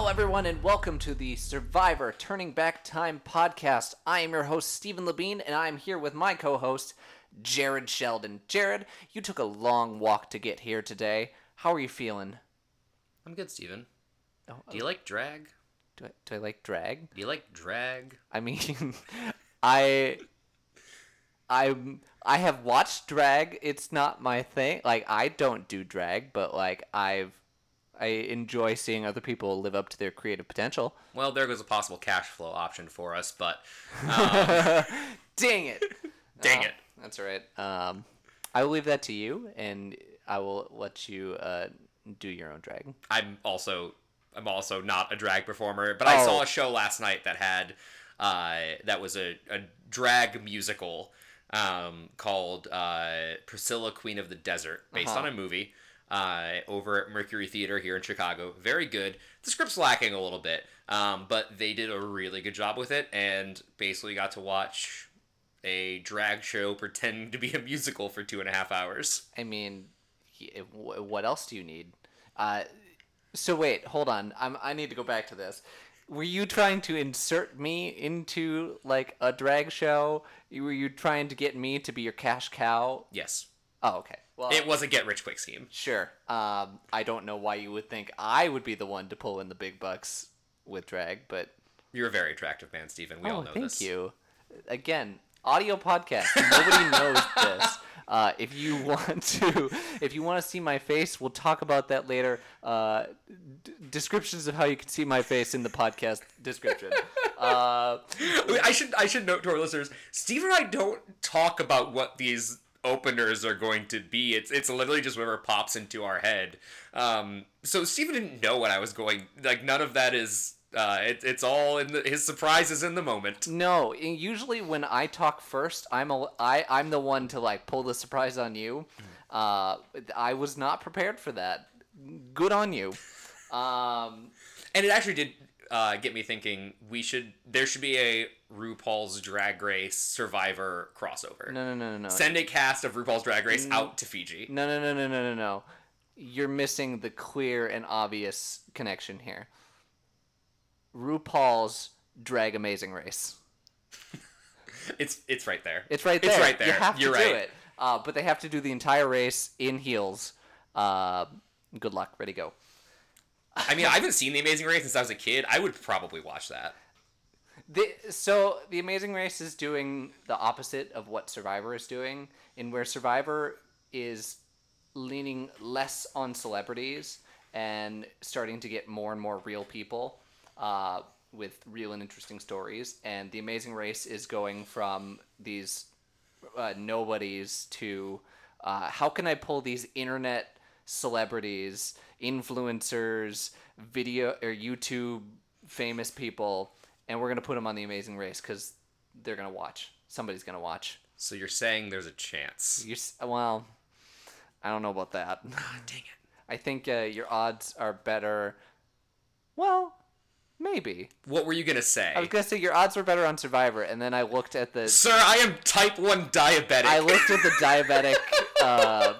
Hello, everyone, and welcome to the Survivor Turning Back Time podcast. I am your host, Steven Labine, and I'm here with my co host, Jared Sheldon. Jared, you took a long walk to get here today. How are you feeling? I'm good, Steven. Oh, Do you like drag? do, I, do I like drag? Do you like drag? I mean, I. I I have watched drag. It's not my thing. Like I don't do drag, but like I've I enjoy seeing other people live up to their creative potential. Well, there goes a possible cash flow option for us, but Dang it! dang Oh, it. That's all right. Um, I will leave that to you, and I will let you uh, do your own drag. I'm also I'm also not a drag performer, but I Oh. saw a show last night that had uh, that was a, a drag musical um, called uh, Priscilla, Queen of the Desert, based Uh-huh. on a movie uh, over at Mercury Theater here in Chicago. Very good. The script's lacking a little bit, um, but they did a really good job with it, and basically got to watch a drag show pretend to be a musical for two and a half hours. I mean, what else do you need? Uh, so wait, hold on. I'm, I need to go back to this. Were you trying to insert me into like a drag show? Were you trying to get me to be your cash cow? Yes, Oh, okay. Well, it was a get rich quick scheme. Sure. Um, I don't know why you would think I would be the one to pull in the big bucks with drag, but You're a very attractive man, Steven. We oh, all know thank this. you. Again, audio podcast. Nobody knows this. Uh, if you want to, if you want to see my face, we'll talk about that later. Uh, d- descriptions of how you can see my face in the podcast description. Uh, I should I should note to our listeners, Steve and I don't talk about what these openers are going to be. It's it's literally just whatever pops into our head. Um, so Steven didn't know what I was going. Like none of that is. Uh, it, it's all in the, his surprises in the moment. No, usually when I talk first, I'm a, I, I'm the one to like pull the surprise on you. Uh, I was not prepared for that. Good on you. Um, And it actually did uh, get me thinking. We should there should be a RuPaul's Drag Race Survivor crossover. no, no, no, no, no. Send a cast of RuPaul's Drag Race Mm. out to Fiji. No, no, no, no, no, no, no. You're missing the clear and obvious connection here. RuPaul's Drag Amazing Race. It's it's right there. It's right there. It's right there. You have to You're do right. it. Uh, but they have to do the entire race in heels. Uh, good luck. Ready, go. I mean, I haven't seen The Amazing Race since I was a kid. I would probably watch that. The, so the Amazing Race is doing the opposite of what Survivor is doing, in where Survivor is leaning less on celebrities and starting to get more and more real people uh, with real and interesting stories. And the Amazing Race is going from these uh, nobodies to uh, how can I pull these internet celebrities, influencers, video or YouTube famous people, and we're gonna put them on the Amazing Race because they're gonna watch. Somebody's gonna watch. So you're saying there's a chance? You well, I don't know about that. Ah, dang it! I think uh, your odds are better. Well, maybe. What were you gonna say, I was gonna say your odds were better on Survivor, and then I looked at the sir? I am type one diabetic. I looked at the diabetic uh,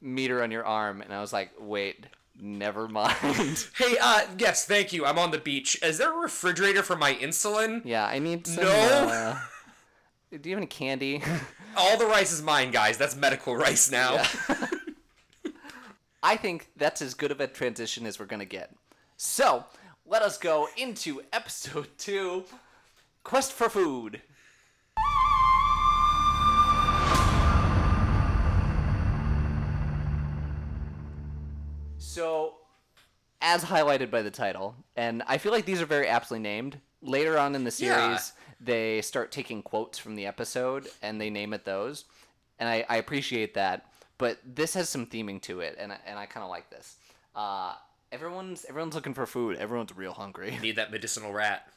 meter on your arm, and I was like, wait, never mind. Hey, uh, yes, thank you. I'm on the beach. Is there a refrigerator for my insulin? yeah, I need some. No. Uh, do you have any candy? All the rice is mine, guys. That's medical rice now. I think that's as good of a transition as we're gonna get. So let us go into episode two Quest for Food. So, as highlighted by the title, and I feel like these are very aptly named. Later on in the series, Yeah. they start taking quotes from the episode and they name it those, and I, I appreciate that. But this has some theming to it, and I, and I kind of like this. Uh, everyone's everyone's looking for food. Everyone's real hungry. Need that medicinal rat.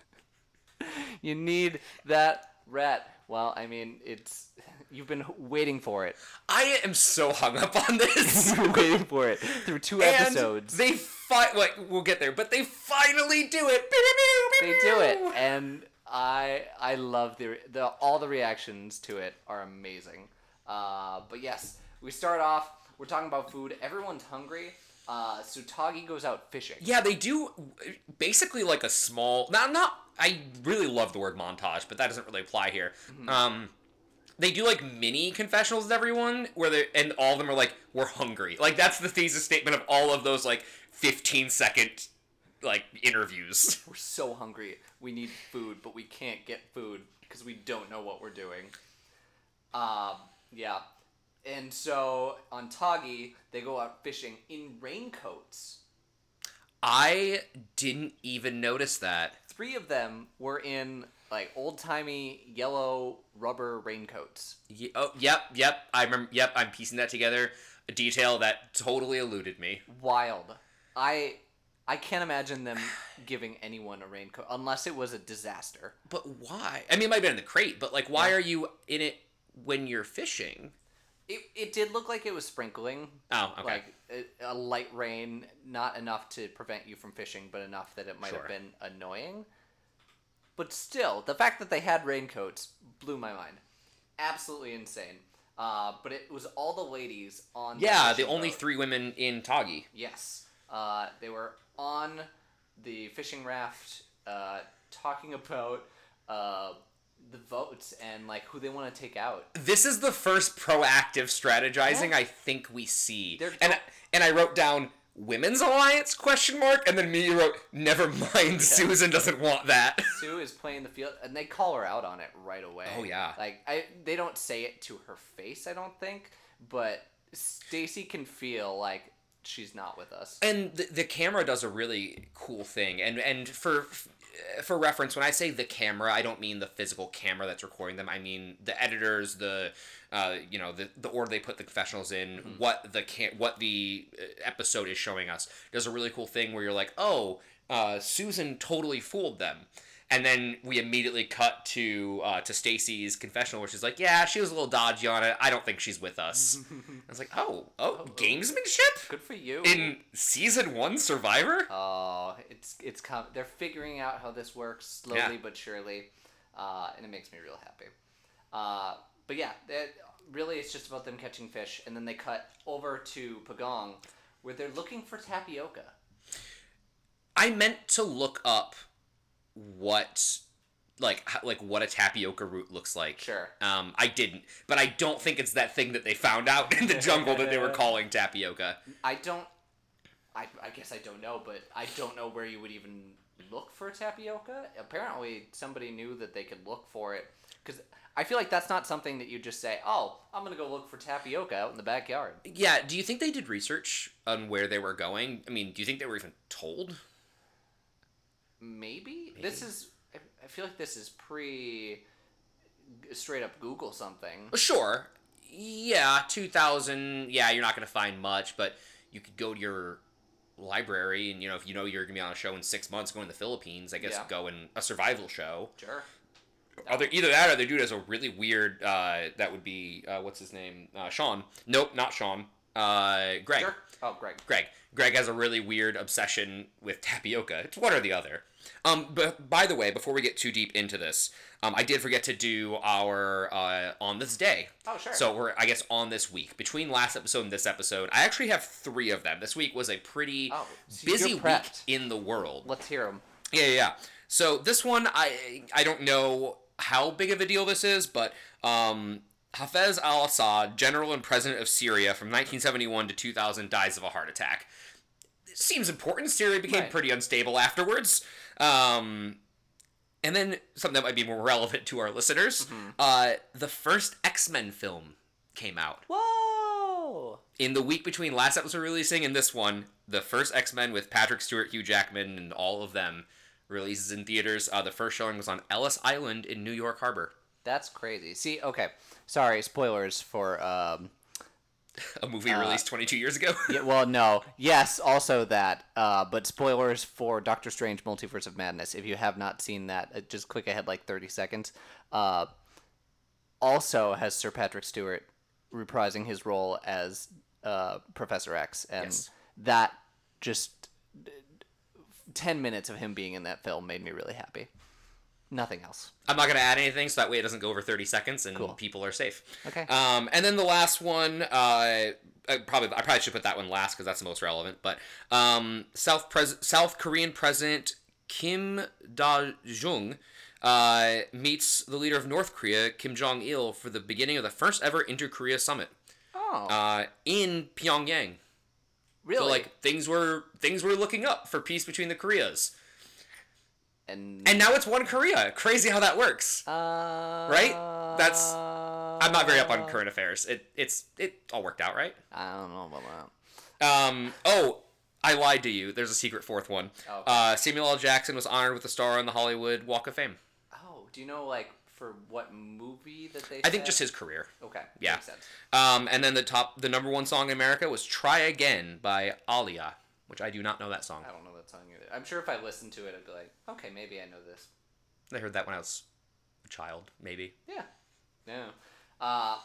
you need that rat. Well, I mean, it's you've been waiting for it. I am so hung up on this. You've been waiting for it through two and episodes. they fight. like we'll get there, but they finally do it. they do it and i i love the, the all the reactions to it are amazing uh, but yes we start off we're talking about food everyone's hungry Uh, so Tagi goes out fishing. Yeah, they do basically like a small. Not not. I really love the word montage, but that doesn't really apply here. Um, they do like mini confessionals with everyone, where they and all of them are like, "We're hungry." Like that's the thesis statement of all of those like fifteen second like interviews. We're so hungry. We need food, but we can't get food because we don't know what we're doing. Um, yeah. And so on Tagi, they go out fishing in raincoats. I didn't even notice that. Three of them were in like old timey yellow rubber raincoats. Ye- oh, yep, yep. I remember. Yep, I'm piecing that together. A detail that totally eluded me. Wild. I I can't imagine them giving anyone a raincoat unless it was a disaster. But why? I mean, it might have been in the crate, but like, why Yeah. are you in it when you're fishing? It, it did look like it was sprinkling. Oh, okay. Like a, a light rain, not enough to prevent you from fishing, but enough that it might Sure. have been annoying. But still, the fact that they had raincoats blew my mind. Absolutely insane. Uh, but it was all the ladies on. yeah, the only boat. three women in Tagi. Yes. Uh, they were on the fishing raft uh, talking about uh, the votes and like who they want to take out. This is the first proactive strategizing Yeah. I think we see. They're and and I wrote down women's alliance question mark and then me wrote never mind Susan doesn't want that. Sue is playing the field, and they call her out on it right away. Oh, yeah. Like I, they don't say it to her face, I don't think, but Stacey can feel like she's not with us. and the, the camera does a really cool thing and and for for reference when i say the camera i don't mean the physical camera that's recording them i mean the editors the uh, you know the, the order they put the confessionals in what the can what the uh, episode is showing us does a really cool thing where you're like oh uh, susan totally fooled them and then we immediately cut to uh, to Stacey's confessional, where she's like, "Yeah, she was a little dodgy on it. I don't think she's with us." I was like, "Oh, oh, gamesmanship Good for you. in season one Survivor." Oh, it's it's com- they're figuring out how this works slowly Yeah. but surely, uh, and it makes me real happy. Uh, but yeah, that, really, it's just about them catching fish, and then they cut over to Pagong, where they're looking for tapioca. I meant to look up what like like what a tapioca root looks like. Sure. Um, I didn't, but I don't think it's that thing that they found out in the jungle that they were calling tapioca. I don't. I, I guess I don't know, but I don't know where you would even look for tapioca. Apparently, somebody knew that they could look for it because I feel like that's not something that you just say. Oh, I'm gonna go look for tapioca out in the backyard. Yeah. Do you think they did research on where they were going? I mean, do you think they were even told? Maybe, this is. I- I feel like this is pre. Straight up Google something. Sure. Yeah, two thousand. Yeah, you're not gonna find much, but you could go to your library and you know if you know you're gonna be on a show in six months going to the Philippines, I guess Yeah. go in a survival show. Sure. Other either that or the dude has a really weird. Uh, that would be uh, what's his name? Uh, Sean. Nope, not Sean. Uh, Greg. Sure. Oh, Greg. Greg. Greg has a really weird obsession with tapioca. It's one or the other. Um, but by the way, before we get too deep into this, um, I did forget to do our uh, on this day. Oh, sure. So we're I guess on this week between last episode and this episode, I actually have three of them. This week was a pretty Oh, so busy week in the world. Let's hear them. Yeah, yeah, yeah. So this one, I I don't know how big of a deal this is, but um, Hafez al-Assad, general and president of Syria from 1971 to 2000, dies of a heart attack. It seems important. Syria became Right. pretty unstable afterwards. Um, and then something that might be more relevant to our listeners: uh, the first X-Men film came out Whoa! in the week between last episode releasing and this one, the first X Men with Patrick Stewart, Hugh Jackman, and all of them releases in theaters. Uh, the first showing was on Ellis Island in New York Harbor. That's crazy. See, okay. Sorry, spoilers for um, A movie released 22 years ago. Yeah, well, no. Yes, also that. Uh, but spoilers for Doctor Strange Multiverse of Madness. If you have not seen that, uh, just click ahead like 30 seconds. Uh, also has Sir Patrick Stewart reprising his role as uh, Professor X. And Yes. that just. 10 minutes of him being in that film made me really happy. Nothing else. I'm not gonna add anything, so that way it doesn't go over 30 seconds and Cool. people are safe. Okay. Um, and then the last one, uh, I probably I probably should put that one last because that's the most relevant. But um, South Pres- South Korean President Kim Da Jung uh, meets the leader of North Korea, Kim Jong Il, for the beginning of the first ever Inter-Korea summit Oh, uh, in Pyongyang. Really? So like things were things were looking up for peace between the Koreas, and and now it's one Korea. Crazy how that works. uh, Right? That's- I'm not very up on current affairs. It it's it all worked out, right? I don't know about that. Um. Oh, I lied to you. There's a secret fourth one. Oh, okay. Uh, Samuel L. Jackson was honored with a star on the Hollywood Walk of Fame. Oh, do you know like for what movie that they? I think just his career. Okay. Yeah. Makes sense. Um, and then the top, the number one song in America was "Try Again" by Aaliyah, which I do not know that song. I don't know that song either. I'm sure if I listened to it, I'd be like, okay, maybe I know this. I heard that when I was a child, maybe. Yeah. No. Uh,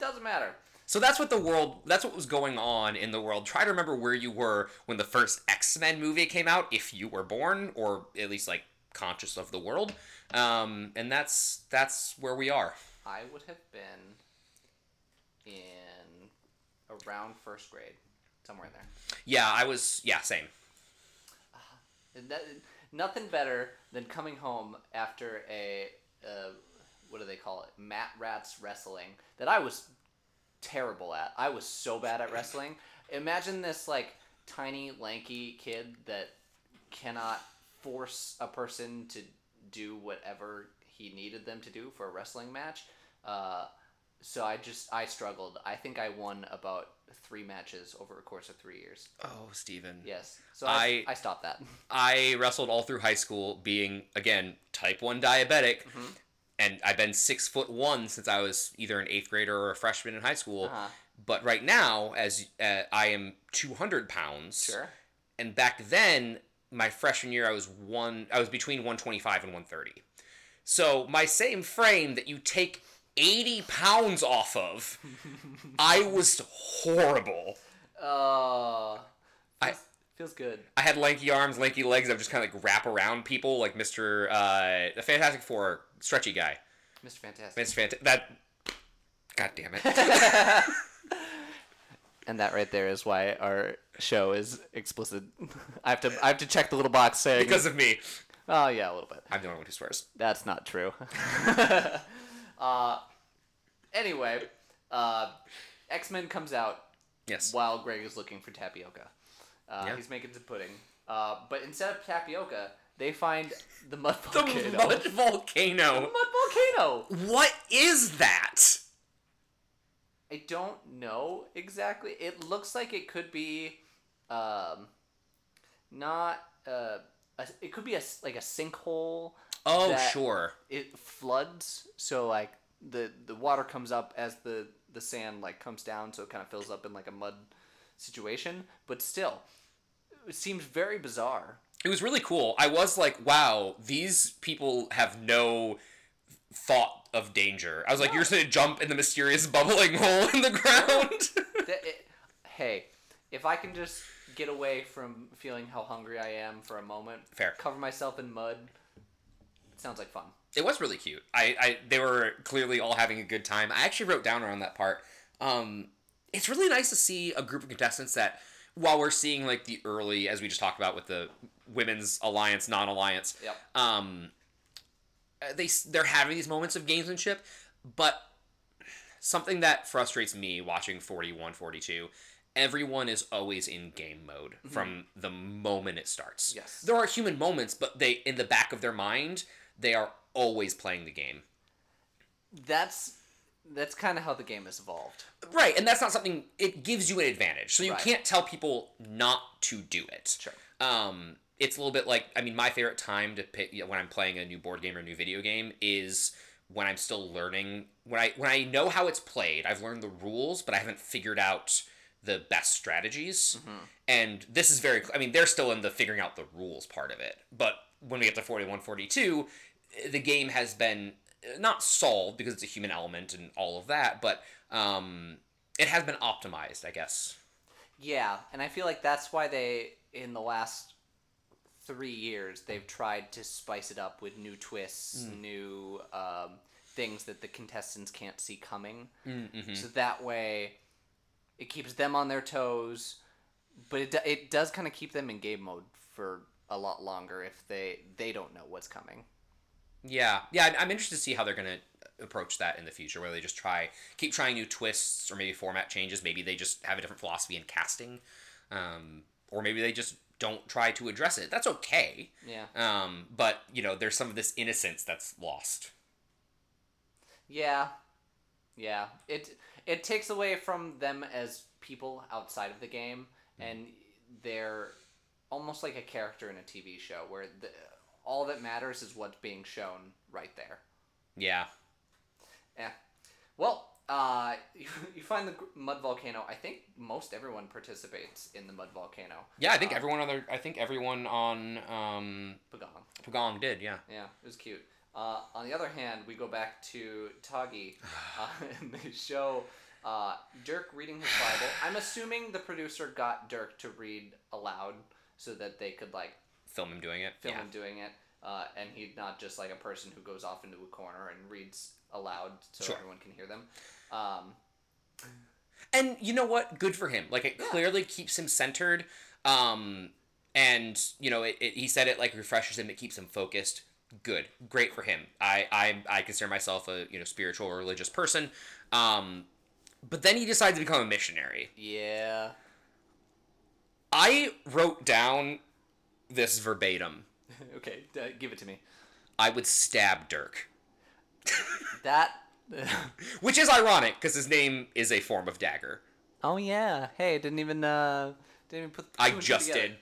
doesn't matter. So that's what the world, that's what was going on in the world. Try to remember where you were when the first X Men movie came out, if you were born, or at least like conscious of the world. Um, and that's that's where we are. I would have been in around first grade, somewhere in there. Yeah, I was. Yeah, same. And that- nothing better than coming home after a uh, what do they call it? Mat Rats wrestling that I was terrible at. I was so bad at wrestling. Imagine this like tiny lanky kid that cannot force a person to do whatever he needed them to do for a wrestling match. Uh, so I just I struggled. I think I won about three matches over a course of three years. Oh, Steven. Yes. So I I- I stopped that. I wrestled all through high school, being again type one diabetic, Mm-hmm. and I've been six foot one since I was either an eighth grader or a freshman in high school. Uh-huh. But right now, as uh, I am two hundred pounds, Sure. and back then, my freshman year, I was one. I was between one twenty five and one thirty. So my same frame that you take eighty pounds off of, I was horrible. Uh, I- feels, good. I had lanky arms, lanky legs. I would just kind of like wrap around people, like Mister uh, the Fantastic Four, stretchy guy. Mr. Fantastic. Mister Fantastic. that. God damn it! And that right there is why our show is explicit. I have to I have to check the little box saying because of me, Oh yeah, a little bit. I'm the only one who swears. That's not true. uh, anyway, uh, X Men comes out Yes. while Greg is looking for tapioca. Uh, Yeah. He's making some pudding. Uh, but instead of tapioca, they find the mud volcano. The mud volcano. The mud volcano. What is that? I don't know exactly. It looks like it could be, um, not uh, a, it could be a like a sinkhole. Oh, sure. It floods, so like the the water comes up as the the sand like comes down, so it kind of fills up in like a mud situation. But still, it seems very bizarre. It was really cool. I was like, wow, these people have no thought of danger. I was like, you're just gonna jump in the mysterious bubbling hole in the ground. That- it- hey, if I can just get away from feeling how hungry I am for a moment, Fair. cover myself in mud, it sounds like fun. it was really cute. I, I they were clearly all having a good time. I actually wrote down around that part. Um, it's really nice to see a group of contestants that, while we're seeing like the early, as we just talked about with the women's alliance, non-alliance, Yep. um, they s- they're having these moments of gamesmanship, but something that frustrates me watching 41 42 everyone is always in game mode from the moment it starts Yes. there are human moments but they in the back of their mind they are always playing the game That's that's kind of how the game has evolved. right and that's not something it gives you an advantage so you Right. can't tell people not to do it Sure. um it's a little bit like i mean my favorite time to pick you know, when i'm playing a new board game or a new video game is when i'm still learning when i when i know how it's played. I've learned the rules but i haven't figured out the best strategies. And this is very i mean they're still in the figuring out the rules part of it. But when we get to 41 42 the game has been uh, not solved because it's a human element and all of that but um it has been optimized i guess. Yeah, and I feel like that's why they in the last three years, they've tried to spice it up with new twists, new um, things that the contestants can't see coming. Mm-hmm. So that way, it keeps them on their toes, but it, do- it does kind of keep them in game mode for a lot longer if they they don't know what's coming. Yeah, yeah. I'm interested to see how they're gonna approach that in the future. Whether they just try keep trying new twists, or maybe format changes. Maybe they just have a different philosophy in casting, um, or maybe they just don't try to address it. That's okay. Yeah. Um, but you know, there's some of this innocence that's lost. Yeah, yeah. It it takes away from them as people outside of the game, and they're almost like a character in a TV show where the, all that matters is what's being shown right there. Yeah. Yeah. Well, uh, you, you find the mud volcano. I think most everyone participates in the mud volcano. Yeah, I think Uh, everyone on the I think everyone on um, Pagong. Pagong did. Yeah. Yeah, it was cute. Uh, on the other hand, we go back to Tagi, uh, and they show uh, Dirk reading his Bible. I'm assuming the producer got Dirk to read aloud so that they could like Film him doing it. film yeah. him doing it, uh, and he's not just like a person who goes off into a corner and reads aloud so Sure. everyone can hear them. Um, And you know what? Good for him. Like it clearly keeps him centered. Um, and you know, it, it, he said it like refreshes him. It keeps him focused. Good, great for him. I I I consider myself a you know spiritual or religious person. Um, but then he decides to become a missionary. yeah. I wrote down this verbatim. okay, uh, give it to me. I would stab Dirk, That. which is ironic because his name is a form of dagger. oh yeah. Hey, didn't even uh, didn't even put. I just together. did.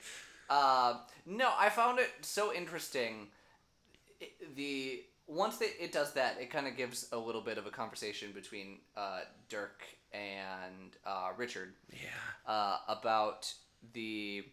Uh, no, I found it so interesting. It, the once it, it does that, it kind of gives a little bit of a conversation between uh, Dirk and uh, Richard Yeah. uh, about the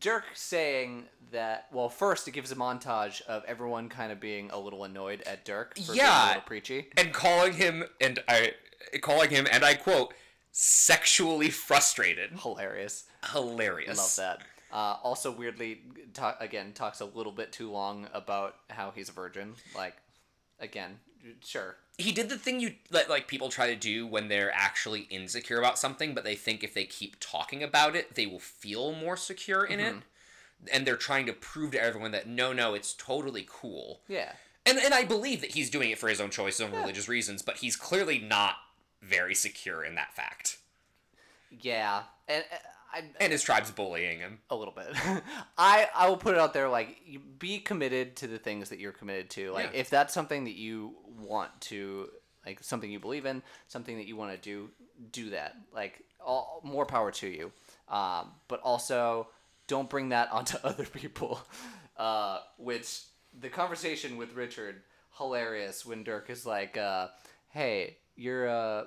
Dirk saying that. Well, first it gives a montage of everyone kind of being a little annoyed at Dirk for being Yeah. a little preachy. and calling him and I calling him and I quote sexually frustrated. Hilarious. Hilarious. Love that. Uh, also, weirdly, ta- again, talks a little bit too long about how he's a virgin. Like, again, sure. He did the thing you let like people try to do when they're actually insecure about something, but they think if they keep talking about it, they will feel more secure in it. Mm-hmm. And they're trying to prove to everyone that no, no, it's totally cool. Yeah. And and I believe that he's doing it for his own choice, his own religious reasons, but he's clearly not very secure in that fact. Yeah. And I, And his tribe's bullying him. a little bit. I I will put it out there like be committed to the things that you're committed to. Like Yeah. if that's something that you want to like something you believe in, something that you want to do, do that. Like all more power to you. Um, but also don't bring that onto other people. Uh, which the conversation with Richard hilarious when Dirk is like, uh, "Hey, you're uh, I'm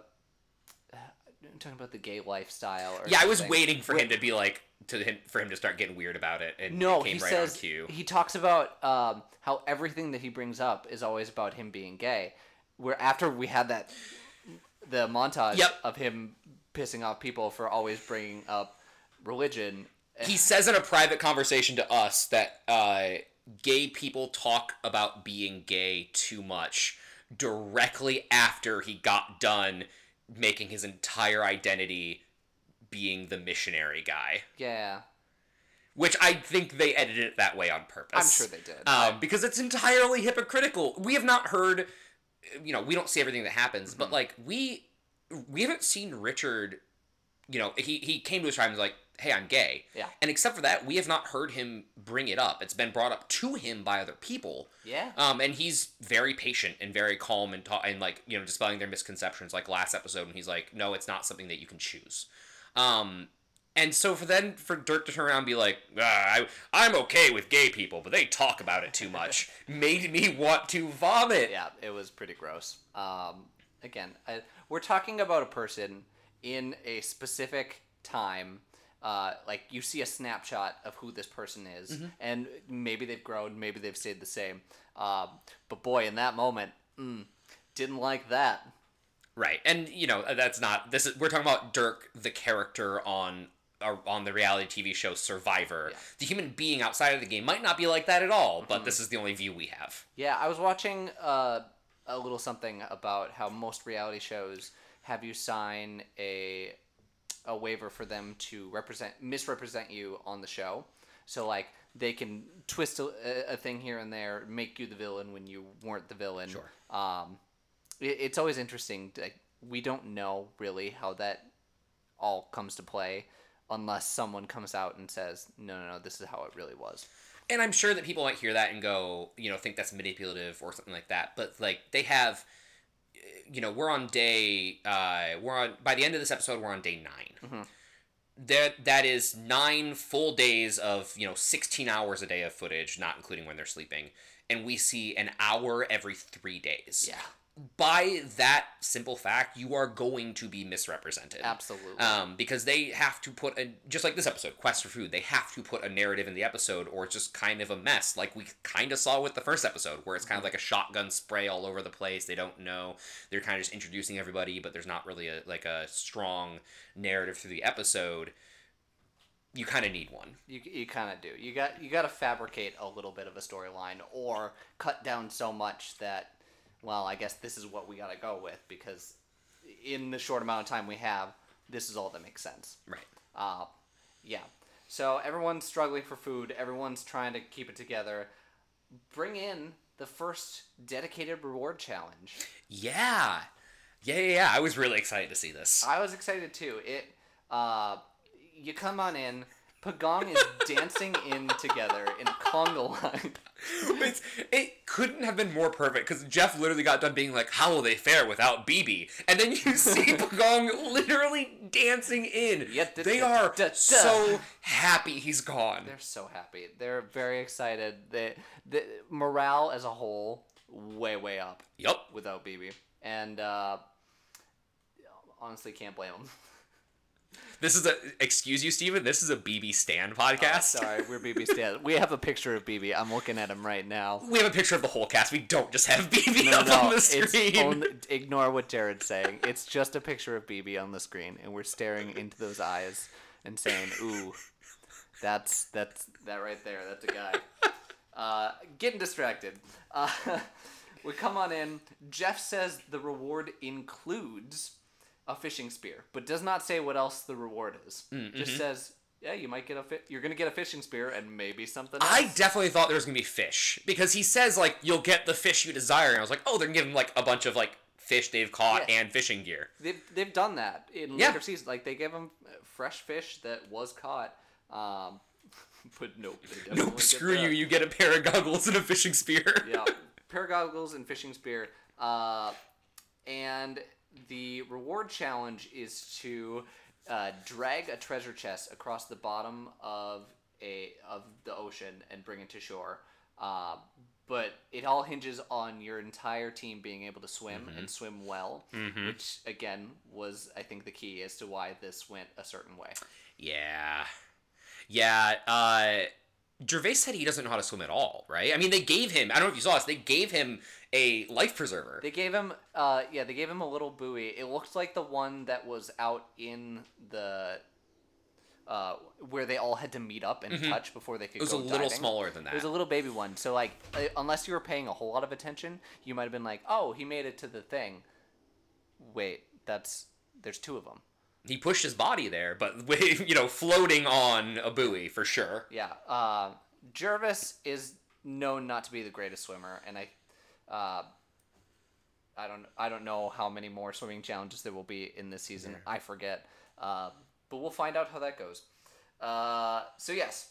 talking about the gay lifestyle." Or Yeah, I was waiting for Wait- him to be like to him for him to start getting weird about it, and No, it came he right says on cue. he talks about um, how everything that he brings up is always about him being gay. Where after we had that the montage Yep. of him pissing off people for always bringing up religion. He says in a private conversation to us that uh, gay people talk about being gay too much directly after he got done making his entire identity being the missionary guy. Yeah, Which I think they edited it that way on purpose. I'm sure they did. um, because it's entirely hypocritical. We have not heard, you know, we don't see everything that happens, Mm-hmm. but like we we haven't seen Richard. You know, he he came to his tribe and was like, "Hey, I'm gay." Yeah. And except for that, we have not heard him bring it up. It's been brought up to him by other people. yeah, Um, and he's very patient and very calm and ta- and like you know dispelling their misconceptions. Like last episode, when he's like, "No, it's not something that you can choose." Um, and so for then for Dirk to turn around and be like, ah, I, "I'm okay with gay people, but they talk about it too much," made me want to vomit. yeah, it was pretty gross. Um, again, I, we're talking about a person in a specific time. Uh, like you see a snapshot of who this person is, Mm-hmm. and maybe they've grown, maybe they've stayed the same. Um, but boy, in that moment, mm, didn't like that. Right, and you know that's not this is we're talking about Dirk the character on on the reality TV show Survivor. Yeah. The human being outside of the game might not be like that at all, but this is the only view we have. Yeah, I was watching uh, a little something about how most reality shows have you sign a a waiver for them to represent misrepresent you on the show. So like they can twist a, a thing here and there, make you the villain when you weren't the villain. Sure. Um, it, it's always interesting. To, like, we don't know really how that all comes to play unless someone comes out and says, "No, no, no, this is how it really was." And I'm sure that people might hear that and go, you know, think that's manipulative or something like that. But like they have, you know, we're on day, uh, we're on by the end of this episode, we're on day 9 That that is nine full days of you know 16 hours a day of footage, not including when they're sleeping, and we see an hour every three days. Yeah, By that simple fact, you are going to be misrepresented. absolutely. Um, because they have to put a just like this episode, Quest for Food, they have to put a narrative in the episode, or it's just kind of a mess, like we kind of saw with the first episode, where it's kind of like a shotgun spray all over the place. They don't know. They're kind of just introducing everybody, but there's not really a like a strong narrative through the episode. You kind of need one. You, you kind of do. You got you got to fabricate a little bit of a storyline or cut down so much that well, I guess this is what we got to go with because in the short amount of time we have, this is all that makes sense. Right. Uh, yeah. So everyone's struggling for food. Everyone's trying to keep it together. Bring in the first dedicated reward challenge. Yeah. Yeah, yeah, yeah. I was really excited to see this. I was excited too. It, uh, you come on in. Pagong is dancing in together in conga line. It's, it couldn't have been more perfect because Jeff literally got done being like, "How will they fare without BB?" And then you see Pagong literally dancing in. Yeah, da- they da- are da- so happy he's gone. They're so happy. They're very excited. The the morale as a whole way way up Yup. without BB, and uh, honestly can't blame them. This is a excuse you, Steven, This is a BB stand podcast. Sorry, we're BB stand. We have a picture of BB. I'm looking at him right now. We have a picture of the whole cast. We don't just have BB No, up no, on the screen. only, ignore what Jared's saying. It's just a picture of BB on the screen, and we're staring into those eyes and saying, "Ooh, that's that's that right there. That's a guy." Uh, getting distracted. Uh, we come on in. Jeff says the reward includes a fishing spear, but does not say what else the reward is. Mm, Just mm-hmm. says, "Yeah, you might get a fi- you're gonna get a fishing spear and maybe something." Else. I definitely thought there was gonna be fish because he says like you'll get the fish you desire, and I was like, oh, they're gonna give him like a bunch of like fish they've caught Yeah. and fishing gear. They've, they've done that in Yeah. later seasons. Like they gave him fresh fish that was caught. Um, but nope. Nope, screw you. You get a pair of goggles and a fishing spear. yeah, pair of goggles and fishing spear. Uh, and the reward challenge is to uh, drag a treasure chest across the bottom of a of the ocean and bring it to shore. Uh, but it all hinges on your entire team being able to swim and swim well, Mhm. which again was I think the key as to why this went a certain way. Yeah. Yeah, uh Gervase said he doesn't know how to swim at all, right? I mean, they gave him, I don't know if you saw this, they gave him a life preserver. They gave him, uh, yeah, they gave him a little buoy. It looked like the one that was out in the, uh, where they all had to meet up and touch before they could Mm-hmm. it was go a little diving. smaller than that. It was a little baby one. So like, uh, unless you were paying a whole lot of attention, you might have been like, oh, he made it to the thing. Wait, that's there's two of them. he pushed his body there, but you know, floating on a buoy for sure. Yeah. Uh, Gervase is known not to be the greatest swimmer, and I, uh, I don't, I don't know how many more swimming challenges there will be in this season. I forget, uh, but we'll find out how that goes. Uh, so yes,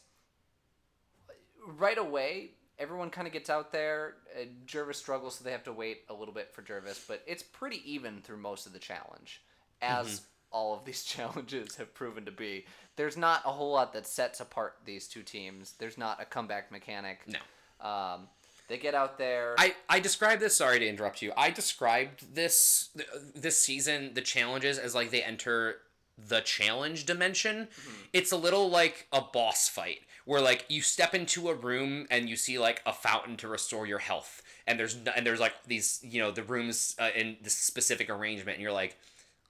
right away, everyone kind of gets out there. Uh, Gervase struggles, so they have to wait a little bit for Gervase, but it's pretty even through most of the challenge, as all of these challenges have proven to be. There's not a whole lot that sets apart these two teams. There's not a comeback mechanic. No. Um, they get out there. I, I described this. Sorry to interrupt you. I described this this season the challenges as like they enter the challenge dimension. It's a little like a boss fight where like you step into a room and you see like a fountain to restore your health, and there's and there's like these you know the rooms uh, in this specific arrangement, and you're like.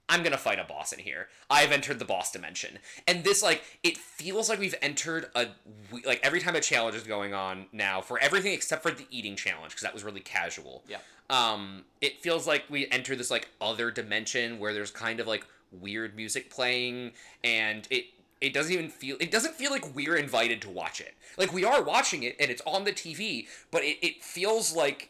I'm gonna fight a boss in here. I've entered the boss dimension, and this like it feels like we've entered a we- like every time a challenge is going on now for everything except for the eating challenge because that was really casual. Yeah. Um, it feels like we enter this like other dimension where there's kind of like weird music playing, and it it doesn't even feel it doesn't feel like we're invited to watch it. Like we are watching it and it's on the TV, but it, it feels like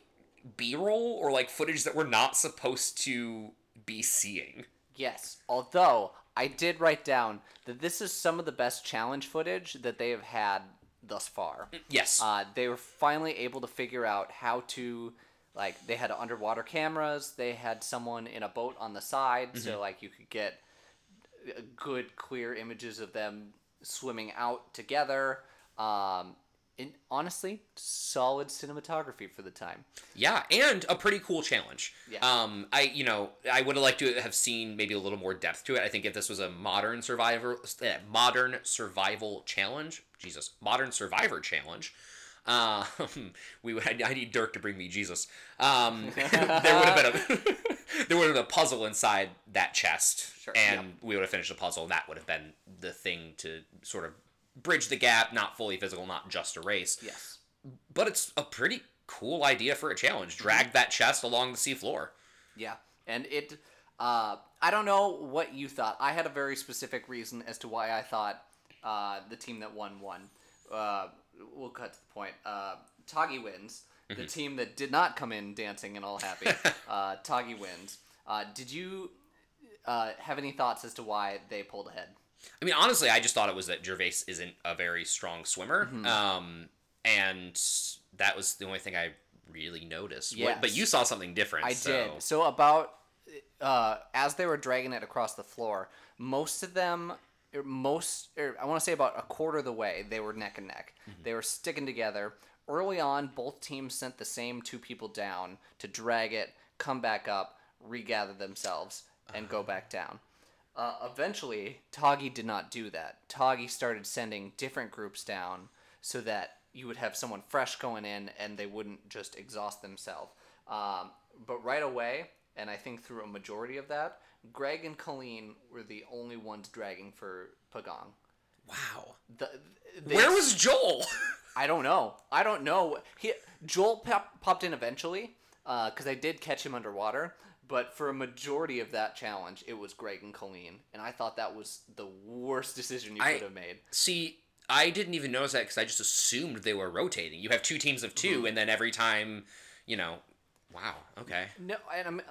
B-roll or like footage that we're not supposed to be seeing. Yes, although I did write down that this is some of the best challenge footage that they have had thus far. Yes. Uh, they were finally able to figure out how to, like, they had underwater cameras. They had someone in a boat on the side, so like you could get uh, good, clear images of them swimming out together. Um, and honestly, solid cinematography for the time. Yeah, and a pretty cool challenge. Yeah. Um, I you know I would have liked to have seen maybe a little more depth to it. I think if this was a modern survivor, eh, modern survival challenge, Jesus, modern survivor challenge. Um, we would. I need Dirk to bring me Jesus. Um, there would have been a there would have been a puzzle inside that chest, Sure, and we would have finished the puzzle. and That would have been the thing to sort of bridge the gap. Not fully physical, not just a race Yes. but it's a pretty cool idea for a challenge. Drag that chest along the seafloor. Yeah, and it. Uh, I don't know what you thought. I had a very specific reason as to why I thought uh, the team that won won. Uh, we'll cut to the point. Uh, Tagi wins. The team that did not come in dancing and all happy. uh, Tagi wins. Uh, did you uh, have any thoughts as to why they pulled ahead? I mean, honestly, I just thought it was that Gervase isn't a very strong swimmer, Mm-hmm. um, and that was the only thing I really noticed. What- but you saw something different. I so. did. So about uh, as they were dragging it across the floor, most of them, or most, or I want to say about a quarter of the way, they were neck and neck. They were sticking together. Early on, both teams sent the same two people down to drag it, come back up, regather themselves, and go back down. Uh, eventually, Tagi did not do that. Tagi started sending different groups down so that you would have someone fresh going in and they wouldn't just exhaust themselves. Um, but right away, and I think through a majority of that, Greg and Colleen were the only ones dragging for Pagong. Wow. The, they- Where was Joel? I don't know. I don't know. He Joel pop, popped in eventually because I did catch him underwater. But for a majority of that challenge, it was Greg and Colleen, and I thought that was the worst decision you I- could have made. See, I didn't even notice that because I just assumed they were rotating. You have two teams of 2 Mm-hmm. and then every time, you know, wow, okay. No, and I'm,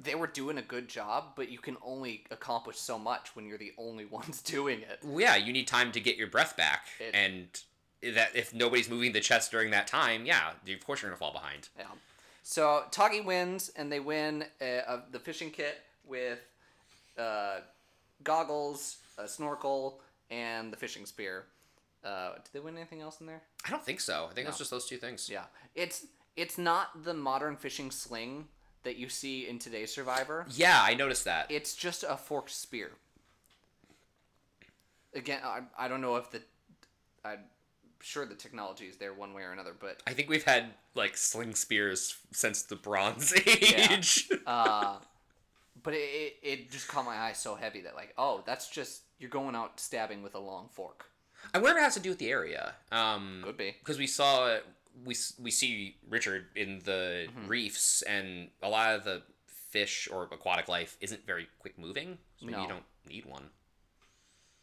they were doing a good job, but you can only accomplish so much when you're the only ones doing it. Well, yeah, you need time to get your breath back, It- and that if nobody's moving the chest during that time, yeah, of course you're gonna fall behind. Yeah. So Tagi wins, and they win uh, uh, the fishing kit with uh, goggles, a snorkel, and the fishing spear. Uh, did they win anything else in there? I don't think so. I think it's No. just those two things. Yeah, it's it's not the modern fishing sling that you see in today's Survivor. Yeah, I noticed that. It's just a forked spear. Again, I, I don't know if the I'm sure the technology is there one way or another, but I think we've had like sling spears since the Bronze Age. uh, but it, it, just caught my eye so heavy that like oh that's just you're going out stabbing with a long fork. I wonder if it has to do with the area. Um, Could be. because we saw we we see Richard in the Mm-hmm. reefs, and a lot of the fish or aquatic life isn't very quick moving, so maybe you don't need one.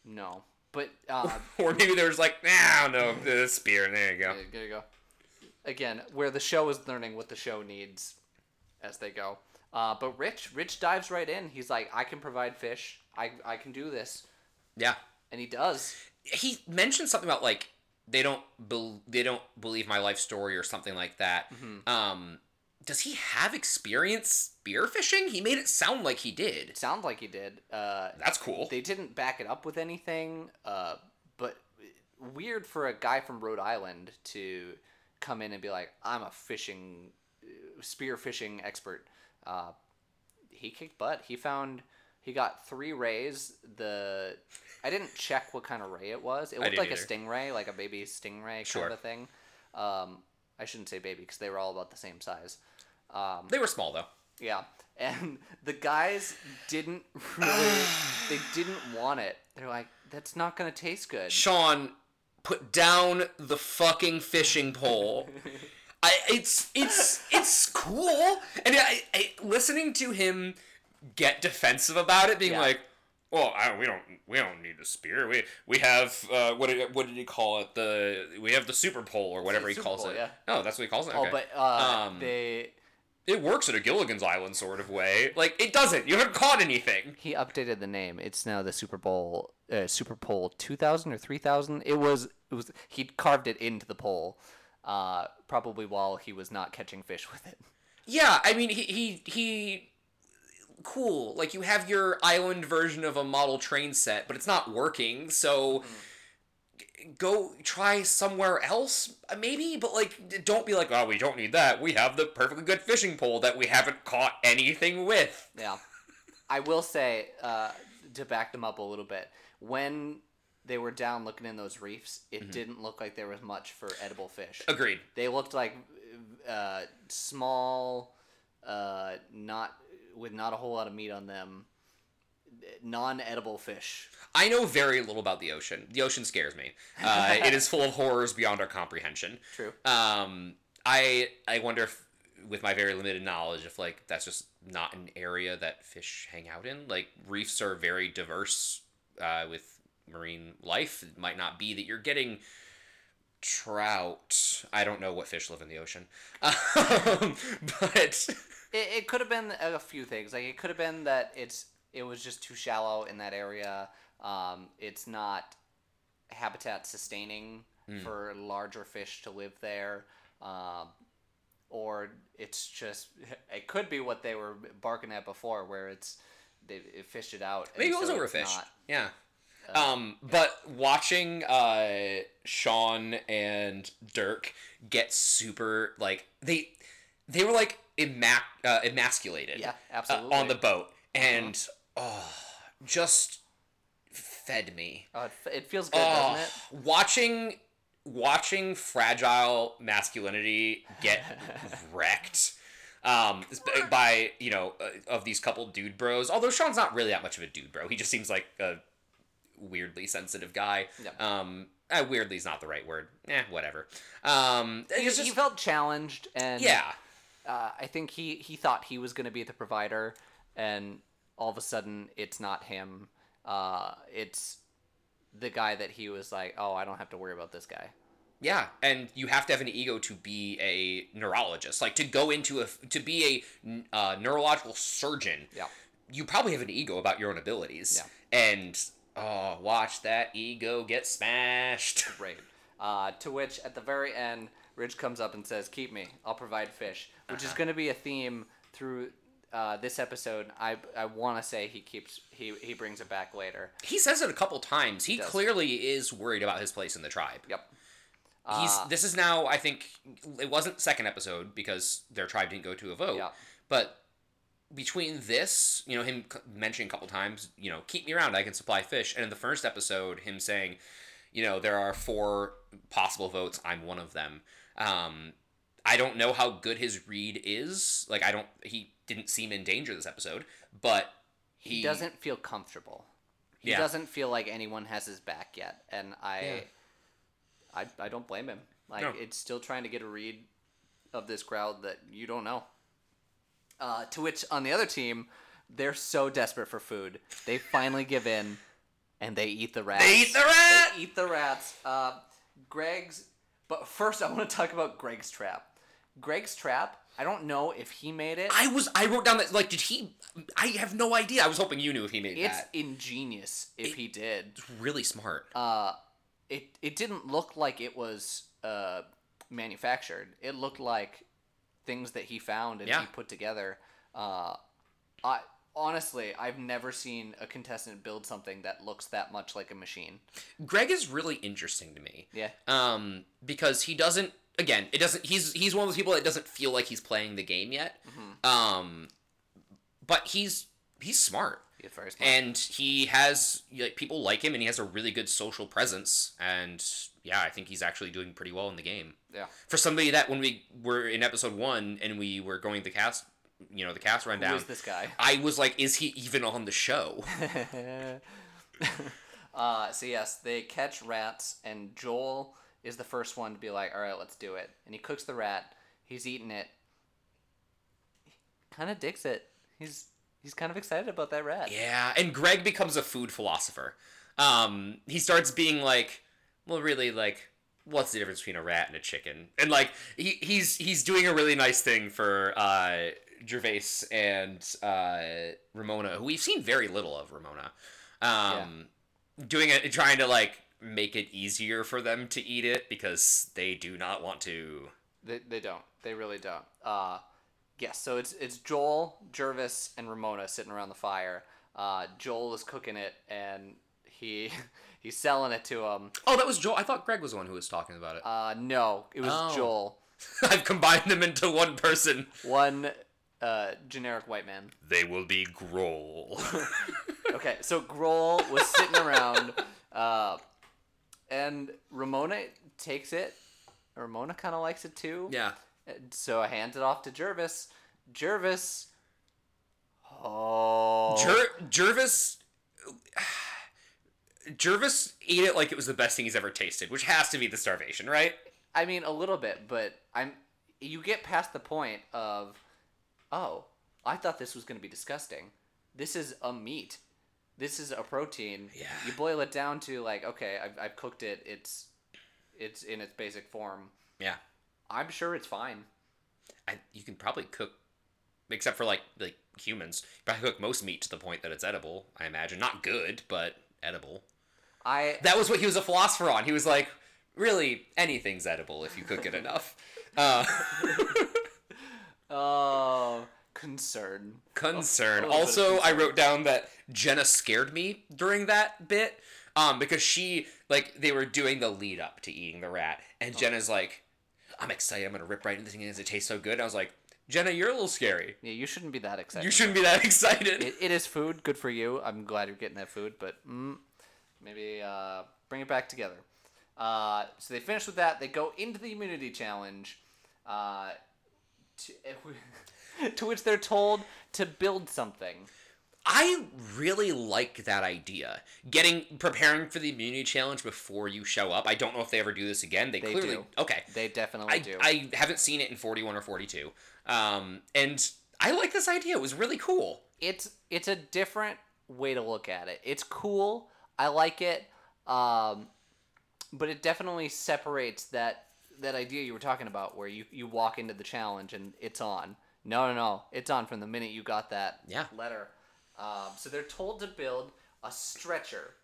No, but uh, Or maybe there's like, ah, no, the spear. There you go. There you go. Again, where the show is learning what the show needs as they go. Uh, but Rich, Rich dives right in. He's like, I can provide fish. I, I can do this, Yeah, and he does. he mentioned something about like they don't bel they don't believe my life story or something like that. Mm-hmm. Um, does he have experience spearfishing? He made it sound like he did. It sounds like he did. Uh, That's cool. they didn't back it up with anything. Uh, but weird for a guy from Rhode Island to come in and be like, I'm a fishing, spear fishing expert. Uh, he kicked butt. He found he got three rays. The I didn't check what kind of ray it was. It looked like a stingray, like a baby stingray Sure. kind of a thing. Um, I shouldn't say baby because they were all about the same size. Um, They were small though. Yeah, and the guys didn't really. they didn't want it. They're like, that's not gonna taste good. Sean, put down the fucking fishing pole. I it's it's it's cool, and I, I listening to him get defensive about it, being Yeah. like, "Well, I, we don't we don't need the spear. We we have uh, what did what did he call it? The we have the super pole or whatever he calls pole, it. yeah. Oh, that's what he calls it. Oh, Okay. but uh, Um, they it works in a Gilligan's Island sort of way. Like it doesn't. You haven't caught anything. he updated the name. It's now the Super Bowl, uh, Super Pole two thousand or three thousand. It was it was he carved it into the pole, uh, probably while he was not catching fish with it. Yeah, I mean he he he cool. Like you have your island version of a model train set, but it's not working. So g- go try somewhere else maybe, but like don't be like, "Oh, we don't need that. We have the perfectly good fishing pole that we haven't caught anything with." Yeah, I will say uh, to back them up a little bit when. They were down looking in those reefs. It Mm-hmm. didn't look like there was much for edible fish. Agreed. They looked like uh, small, uh, not with not a whole lot of meat on them, non-edible fish. I know very little about the ocean. The ocean scares me. Uh, it is full of horrors beyond our comprehension. True. Um, I I wonder if, with my very limited knowledge, if like that's just not an area that fish hang out in. Like reefs are very diverse uh, with marine life. It might not be that you're getting trout. I don't know what fish live in the ocean, um, but It, it could have been a few things. Like it could have been that it's it was just too shallow in that area. Um, it's not habitat sustaining for larger fish to live there. Um, or it's just it could be what they were barking at before, where it's they it fished it out. maybe it was so overfished. not- Yeah. Um, but watching uh, Sean and Dirk get super like they they were like emac- uh, emasculated. Yeah, uh, absolutely. On the boat, and oh, just fed me. Oh, it, feels good, Oh, doesn't it? watching watching fragile masculinity get wrecked um by you know uh, of these couple dude bros although sean's not really that much of a dude bro. He just seems like a weirdly sensitive guy. Um uh, weirdly is not the right word. Eh whatever. Um He, it's he felt challenged, and yeah. uh, I think he he thought he was going to be the provider, and all of a sudden it's not him. Uh, it's the guy that he was like, oh, I don't have to worry about this guy. Yeah, and you have to have an ego to be a neurologist. Like to go into a to be a uh, neurological surgeon. Yeah. You probably have an ego about your own abilities. Yeah. And oh, watch that ego get smashed. Right. Uh, to which at the very end, Ridge comes up and says, "Keep me. I'll provide fish," which is going to be a theme through uh, this episode. I I want to say he keeps he he brings it back later. he says it a couple times. He does. clearly is worried about his place in the tribe. Yep. He's Uh, this is now I think it wasn't second episode because their tribe didn't go to a vote. Yeah. But between this, you know, him c- mentioning a couple times, you know, keep me around, I can supply fish, and in the first episode, him saying, you know, there are four possible votes, I'm one of them. Um, I don't know how good his read is. Like, I don't. He didn't seem in danger this episode, but he, he, doesn't feel comfortable. He Yeah. doesn't feel like anyone has his back yet, and I, Yeah. I, I don't blame him. Like No. it's still trying to get a read of this crowd that you don't know. Uh, to which on the other team, they're so desperate for food, they finally give in, and they eat the rats. They eat the rat! They eat the rats. Uh, Greg's, but first I want to talk about Greg's trap. Greg's trap. I don't know if he made it. I was. I wrote down that. Like, did he? I have no idea. I was hoping you knew if he made that. it's that. ingenious if he did. It's really smart. uh, it it didn't look like it was uh, manufactured. It looked like things that he found and Yeah. he put together. Uh, I honestly, I've never seen a contestant build something that looks that much like a machine. Greg is really interesting to me. Yeah, um, because he doesn't. Again, it doesn't. He's he's one of those people that doesn't feel like he's playing the game yet. Um, but he's he's smart, he's very smart. and he has like people like him, and he has a really good social presence. And yeah, I think he's actually doing pretty well in the game yeah, for somebody that when we were in episode one and we were going the cast you know the cast rundown. is this guy? I was like, is he even on the show? uh, so yes, they catch rats, and Joel is the first one to be like, "All right, let's do it." And he cooks the rat. He's eating it. Kind of digs it. He's he's kind of excited about that rat. Yeah, and Greg becomes a food philosopher. Um, he starts being like, well, really, like, what's the difference between a rat and a chicken? And like, he, he's he's doing a really nice thing for uh, Gervase and uh, Ramona, who we've seen very little of. Ramona, um, doing it, trying to like make it easier for them to eat it because they do not want to. They, they don't. They really don't. Uh, yes. So it's it's Joel, Gervase, and Ramona sitting around the fire. Uh, Joel is cooking it, and he he's selling it to him. Oh, that was Joel. I thought Greg was the one who was talking about it. Uh, no, it was Oh. Joel, I've combined them into one person. one uh, generic white man. They will be Grohl. Okay, so Grohl was sitting around, uh, and Ramona takes it. Ramona kind of likes it too. yeah. So I hand it off to Gervase. Gervase. Oh. Jer- Gervase. Gervase ate it like it was the best thing he's ever tasted, which has to be the starvation, right? I mean, a little bit, but I'm. You get past the point of, oh, I thought this was going to be disgusting. This is a meat. This is a protein. Yeah. You boil it down to like, okay, I've, I've cooked it. It's, it's in its basic form. Yeah. I'm sure it's fine. I, you can probably cook, except for like like humans, you probably cook most meat to the point that it's edible. I imagine not good, but edible. I That was what he was a philosopher on. He was like, really, anything's edible if you cook it enough. Uh, oh concern. concern. A little bit of Also, I wrote down that Jenna scared me during that bit um, because she, like, they were doing the lead up to eating the rat, and Jenna's like, I'm excited, I'm gonna rip right into this thing because it tastes so good. And I was like, Jenna, you're a little scary. Yeah, you shouldn't be that excited. You shouldn't be that excited. It, it is food. Good for you. I'm glad you're getting that food, but mm, maybe uh, bring it back together. Uh, so they finish with that. They go into the immunity challenge, uh, to, to which they're told to build something. I really like that idea. Getting preparing for the immunity challenge before you show up. I don't know if they ever do this again. They, They clearly do. okay. They definitely I, do. I haven't seen it in 41 or 42. Um, and I like this idea. It was really cool. it's it's a different way to look at it. It's cool. I like it. Um, but it definitely separates that that idea you were talking about where you, you walk into the challenge and it's on. No, no, no. It's on from the minute you got that Yeah. letter. Um, so they're told to build a stretcher.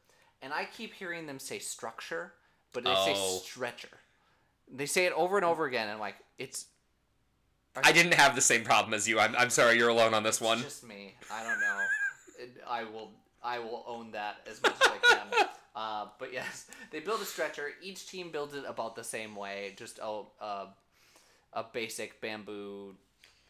And I keep hearing them say structure, but they Oh. say stretcher. They say it over and over again, and I'm like, it's I didn't have the same problem as you. I'm, I'm sorry you're alone on this one. Just me. I don't know. It- I will. I will own that as much as I can. Uh, but yes, they build a stretcher. Each team builds it about the same way. Just a a, a basic bamboo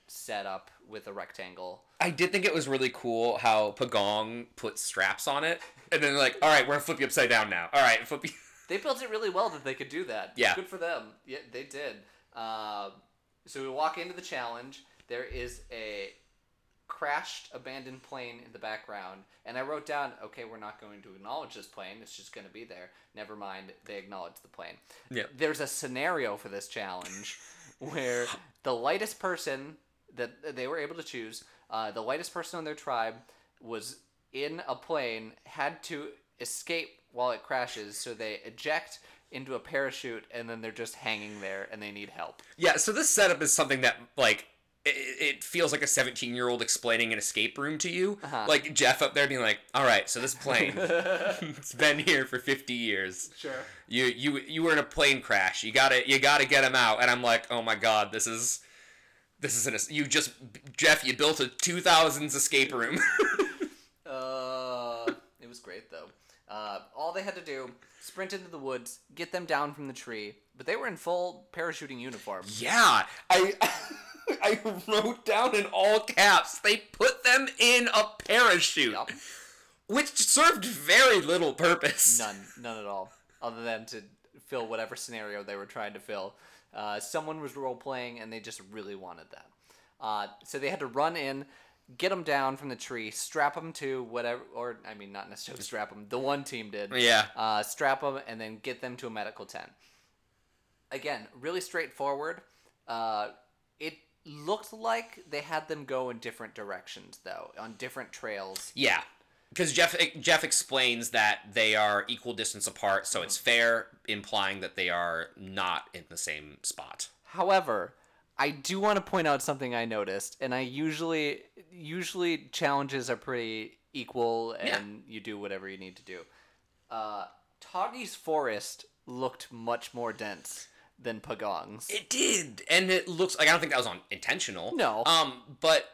setup with a rectangle. I did think it was really cool how Pagong put straps on it, and then like, all right, we're gonna flip you upside down now. All right, flip you. They built it really well that they could do that. Yeah. Good for them. Yeah, they did. Uh, so we walk into the challenge. There is a crashed abandoned plane in the background and i wrote down okay we're not going to acknowledge this plane it's just going to be there never mind they acknowledge the plane Yeah. there's a scenario for this challenge where the lightest person that they were able to choose uh, the lightest person on their tribe was in a plane had to escape while it crashes so they eject into a parachute and then they're just hanging there and they need help Yeah, so this setup is something that like it, it feels like a 17 year old explaining an escape room to you. Uh-huh. Like Jeff up there being like, "All right, so this plane, it's been here for 50 years. sure You you you were in a plane crash. You got to you got to get him out." And I'm like, "Oh my god, this is this is an you just Jeff, you built a 2000s escape room." Uh, it was great though. Uh, all they had to do, sprint into the woods, get them down from the tree, but they were in full parachuting uniform. yeah, I I wrote down in all caps. They put them in a parachute, Yup. which served very little purpose. None, none at all, other than to fill whatever scenario they were trying to fill. Uh, someone was role playing, and they just really wanted that. Uh, so they had to run in, get them down from the tree, strap them to whatever, or I mean, not necessarily strap them. The one team did. Yeah. Uh, strap them and then get them to a medical tent. Again, really straightforward. Uh, it looked like they had them go in different directions, though, on different trails. Yeah, because Jeff Jeff explains that they are equal distance apart, so it's fair, implying that they are not in the same spot. However, I do want to point out something I noticed, and I usually usually challenges are pretty equal, and you do whatever you need to do. Uh, Tagi's forest looked much more dense than Pagong's. It did, and it looks like I don't think that was on intentional. No. Um, but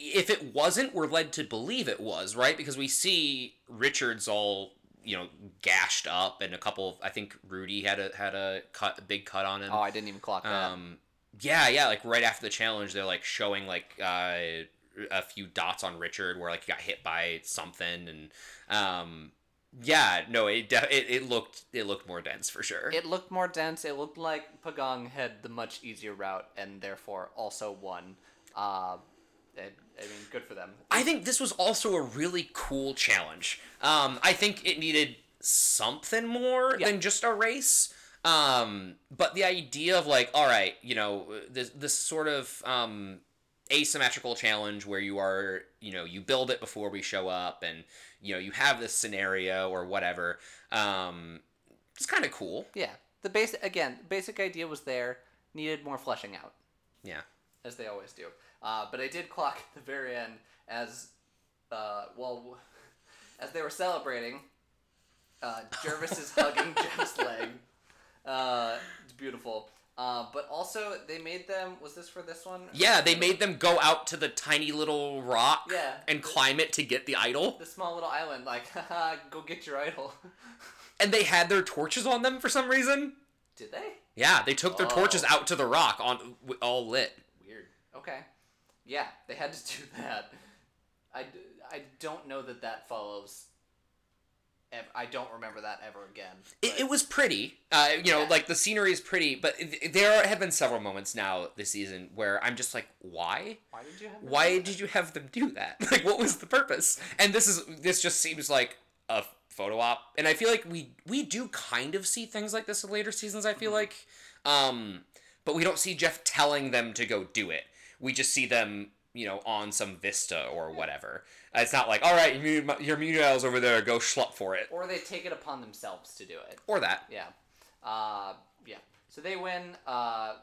if it wasn't, we're led to believe it was right because we see Richards all you know gashed up, and a couple of I think Rudy had a had a cut, a big cut on him. oh, I didn't even clock that. Um, yeah, yeah, like right after the challenge, they're like showing like uh, a few dots on Richard where like he got hit by something, and um, yeah, no, it, de- it it looked it looked more dense for sure. it looked more dense. It looked like Pagong had the much easier route, and therefore also won. Uh, I mean, good for them. I think this was also a really cool challenge. Um, I think it needed something more Yeah. than just a race. Um, but the idea of like, all right, you know, this this sort of um, asymmetrical challenge where you are, you know, you build it before we show up, and you know, you have this scenario or whatever. Um, it's kind of cool. Yeah, the basic again, basic idea was there. Needed more fleshing out. Yeah. as they always do. Uh, but I did clock at the very end as, uh, well, as they were celebrating. Uh, Gervase is hugging Jeff's leg. Uh, it's beautiful. Uh, but also, they made them. Was this for this one? Yeah, they made them go out to the tiny little rock Yeah. and climb it to get the idol. the small little island. Like, haha, go get your idol. And they had their torches on them for some reason. Did they? Yeah, they took their torches Oh. out to the rock on all lit. Weird. Okay. Yeah, they had to do that. I, I don't know that that follows. I don't remember that ever again. It, it was pretty. Uh, you know, Yeah. like the scenery is pretty, but there have been several moments now this season where I'm just like, why? Why did you have? them Why do that? did you have them do that? Like, what was the purpose? And this is this just seems like a photo op, and I feel like we we do kind of see things like this in later seasons. I feel like, um, but we don't see Jeff telling them to go do it. We just see them, you know, on some vista or whatever. It's not like, all right, your mu- your mutiles over there, go schlup for it, Or they take it upon themselves to do it. or that. Yeah. Uh, yeah. So they win. Uh,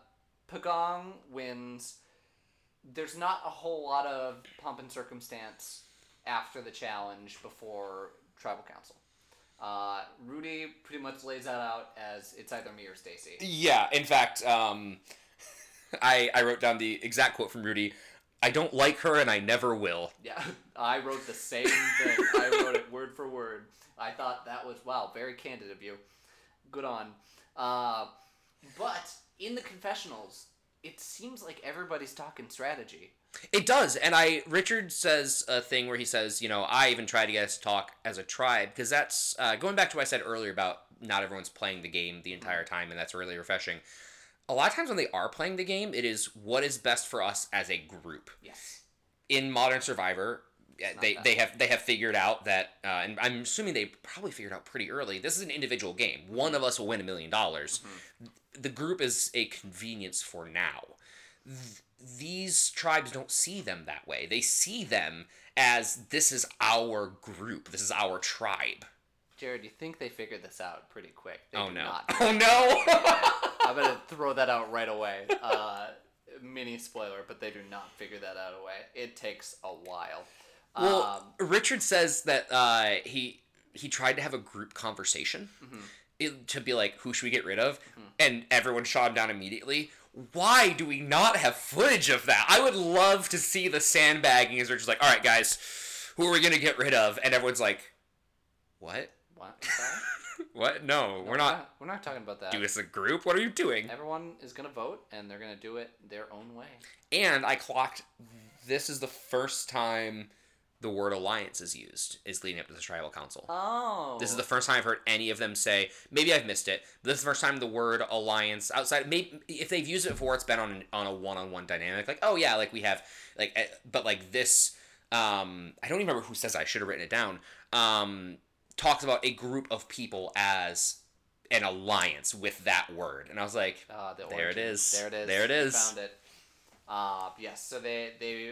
Pagong wins. There's not a whole lot of pomp and circumstance after the challenge before tribal council. Uh, Rudy pretty much lays that out as it's either me or Stacey. Yeah, in fact, um, I I wrote down the exact quote from Rudy. I don't like her, and I never will. Yeah, I wrote the same thing. I wrote it word for word. I thought that was wow, very candid of you. Good on. Uh, but in the confessionals, it seems like everybody's talking strategy. It does, and I Richard says a thing where he says, you know, I even try to get us to talk as a tribe because that's uh, going back to what I said earlier about not everyone's playing the game the entire time, and that's really refreshing. A lot of times when they are playing the game, it is what is best for us as a group. Yes. in Modern Survivor, they they have they have figured out that, uh, and I'm assuming they probably figured out pretty early. This is an individual game. One of us will win a million dollars. The group is a convenience for now. Th- these tribes don't see them that way. They see them as this is our group. This is our tribe. Jared, you think they figured this out pretty quick? They oh no! Oh no! I'm gonna throw that out right away. Uh, mini spoiler, but they do not figure that out away. It takes a while. Well, um, Richard says that uh, he he tried to have a group conversation Mm-hmm. it- to be like, who should we get rid of? And everyone shot him down immediately. Why do we not have footage of that? I would love to see the sandbagging as Richard's like, all right, guys, who are we gonna get rid of? And everyone's like, what? what? What? No, we're not. We're not talking about that. Do this as a group. What are you doing? Everyone is gonna vote, and they're gonna do it their own way. And I clocked. This is the first time the word alliance is used is leading up to the tribal council. Oh. This is the first time I've heard any of them say. Maybe I've missed it. This is the first time the word alliance outside. Maybe if they've used it before, it's been on an, on a one on one dynamic. Like oh yeah, like we have like, eh, but like this. Um, I don't even remember who says. I should have written it down. Um, talks about a group of people as an alliance with that word, and I was like, Ah, the There it is. There it is. There it is. Found it. Uh, yes. So they they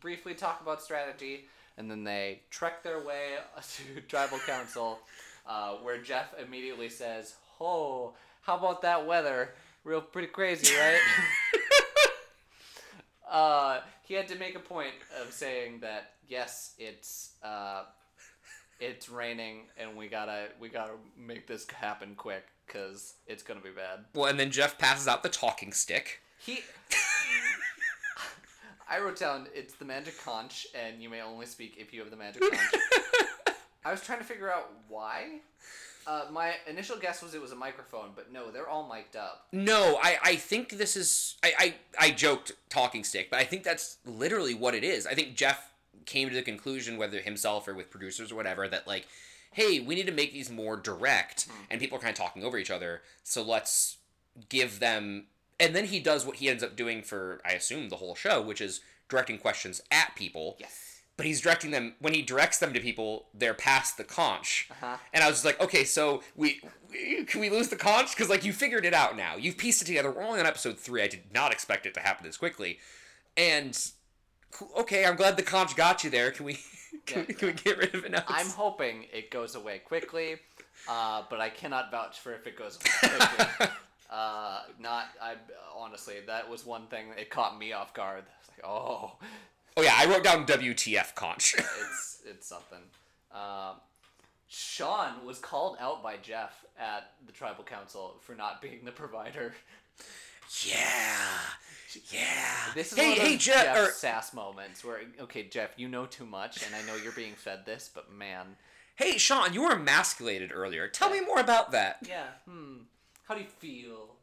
briefly talk about strategy, and then they trek their way to tribal council, uh, where Jeff immediately says, "Oh, how about that weather? Real pretty crazy, right?" uh, he had to make a point of saying that yes, it's uh, it's raining, and we gotta we gotta make this happen quick because it's gonna be bad. well, and then Jeff passes out the talking stick. He. I wrote down it's the magic conch, and you may only speak if you have the magic conch. I was trying to figure out why. Uh, my initial guess was it was a microphone, but no, they're all mic'd up. No, I, I think this is I, I I joked talking stick, but I think that's literally what it is. I think Jeff came to the conclusion, whether himself or with producers or whatever, that like, hey, we need to make these more direct, and people are kind of talking over each other, so let's give them. And then he does what he ends up doing for I assume the whole show, which is directing questions at people. Yes. But he's directing them when he directs them to people, they're past the conch. Uh-huh. And I was just like, okay, so we, we can we lose the conch? Because like you figured it out now, you've pieced it together. We're only on episode three. I did not expect it to happen this quickly. And okay, I'm glad the conch got you there. Can we can, Yeah. we, can we get rid of it now? I'm hoping it goes away quickly, uh, but I cannot vouch for if it goes away quickly. uh, not, I honestly, that was one thing it caught me off guard. Like, oh, oh yeah, I wrote down WTF conch. it's it's something. Um, Sean was called out by Jeff at the tribal council for not being the provider. Yeah, yeah. This is hey one of those hey Jeff. Jeff Or, sass moments where okay, Jeff, you know too much, and I know you're being fed this, but man, hey Sean, you were emasculated earlier. Tell me more about that. yeah, hmm, how do you feel?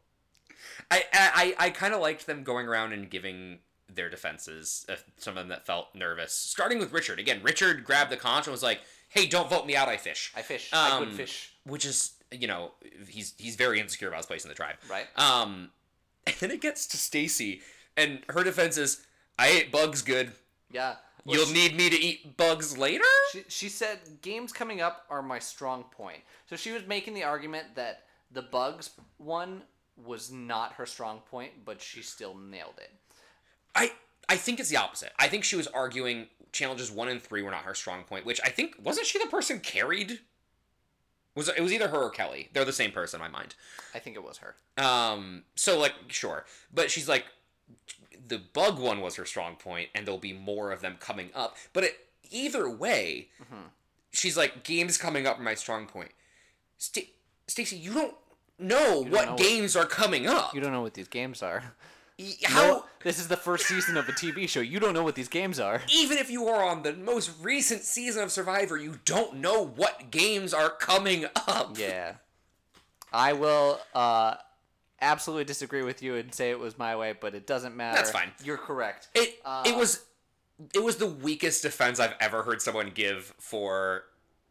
I I, I kind of liked them going around and giving their defenses, uh, some of them that felt nervous. Starting with Richard. Again, Richard grabbed the conch and was like, "Hey, don't vote me out. I fish." I fish. I could Um, fish. Which is, you know, he's he's very insecure about his place in the tribe. Right. Um, and then it gets to Stacey, and her defense is, "I ate bugs good. Yeah. Well, You'll she- need me to eat bugs later." She, she said games coming up are my strong point. So she was making the argument that the bugs one was not her strong point, but she still nailed it. I I think it's the opposite. I think she was arguing challenges one and three were not her strong point, which I think wasn't she the person carried. Was it, was either her or Kelly? They're the same person in my mind. I think it was her. Um, so like sure, but she's like, the bug one was her strong point, and there'll be more of them coming up. But it, either way, Mm-hmm. she's like, games coming up are my strong point. St- Stacey, you don't know what know what- games are coming up. You don't know what these games are. How? No, this is the first season of a TV show. You don't know what these games are. even if you are on the most recent season of Survivor, you don't know what games are coming up. Yeah. I will uh, absolutely disagree with you and say it was my way, but it doesn't matter. That's fine. You're correct. It Uh, it was it was the weakest defense I've ever heard someone give for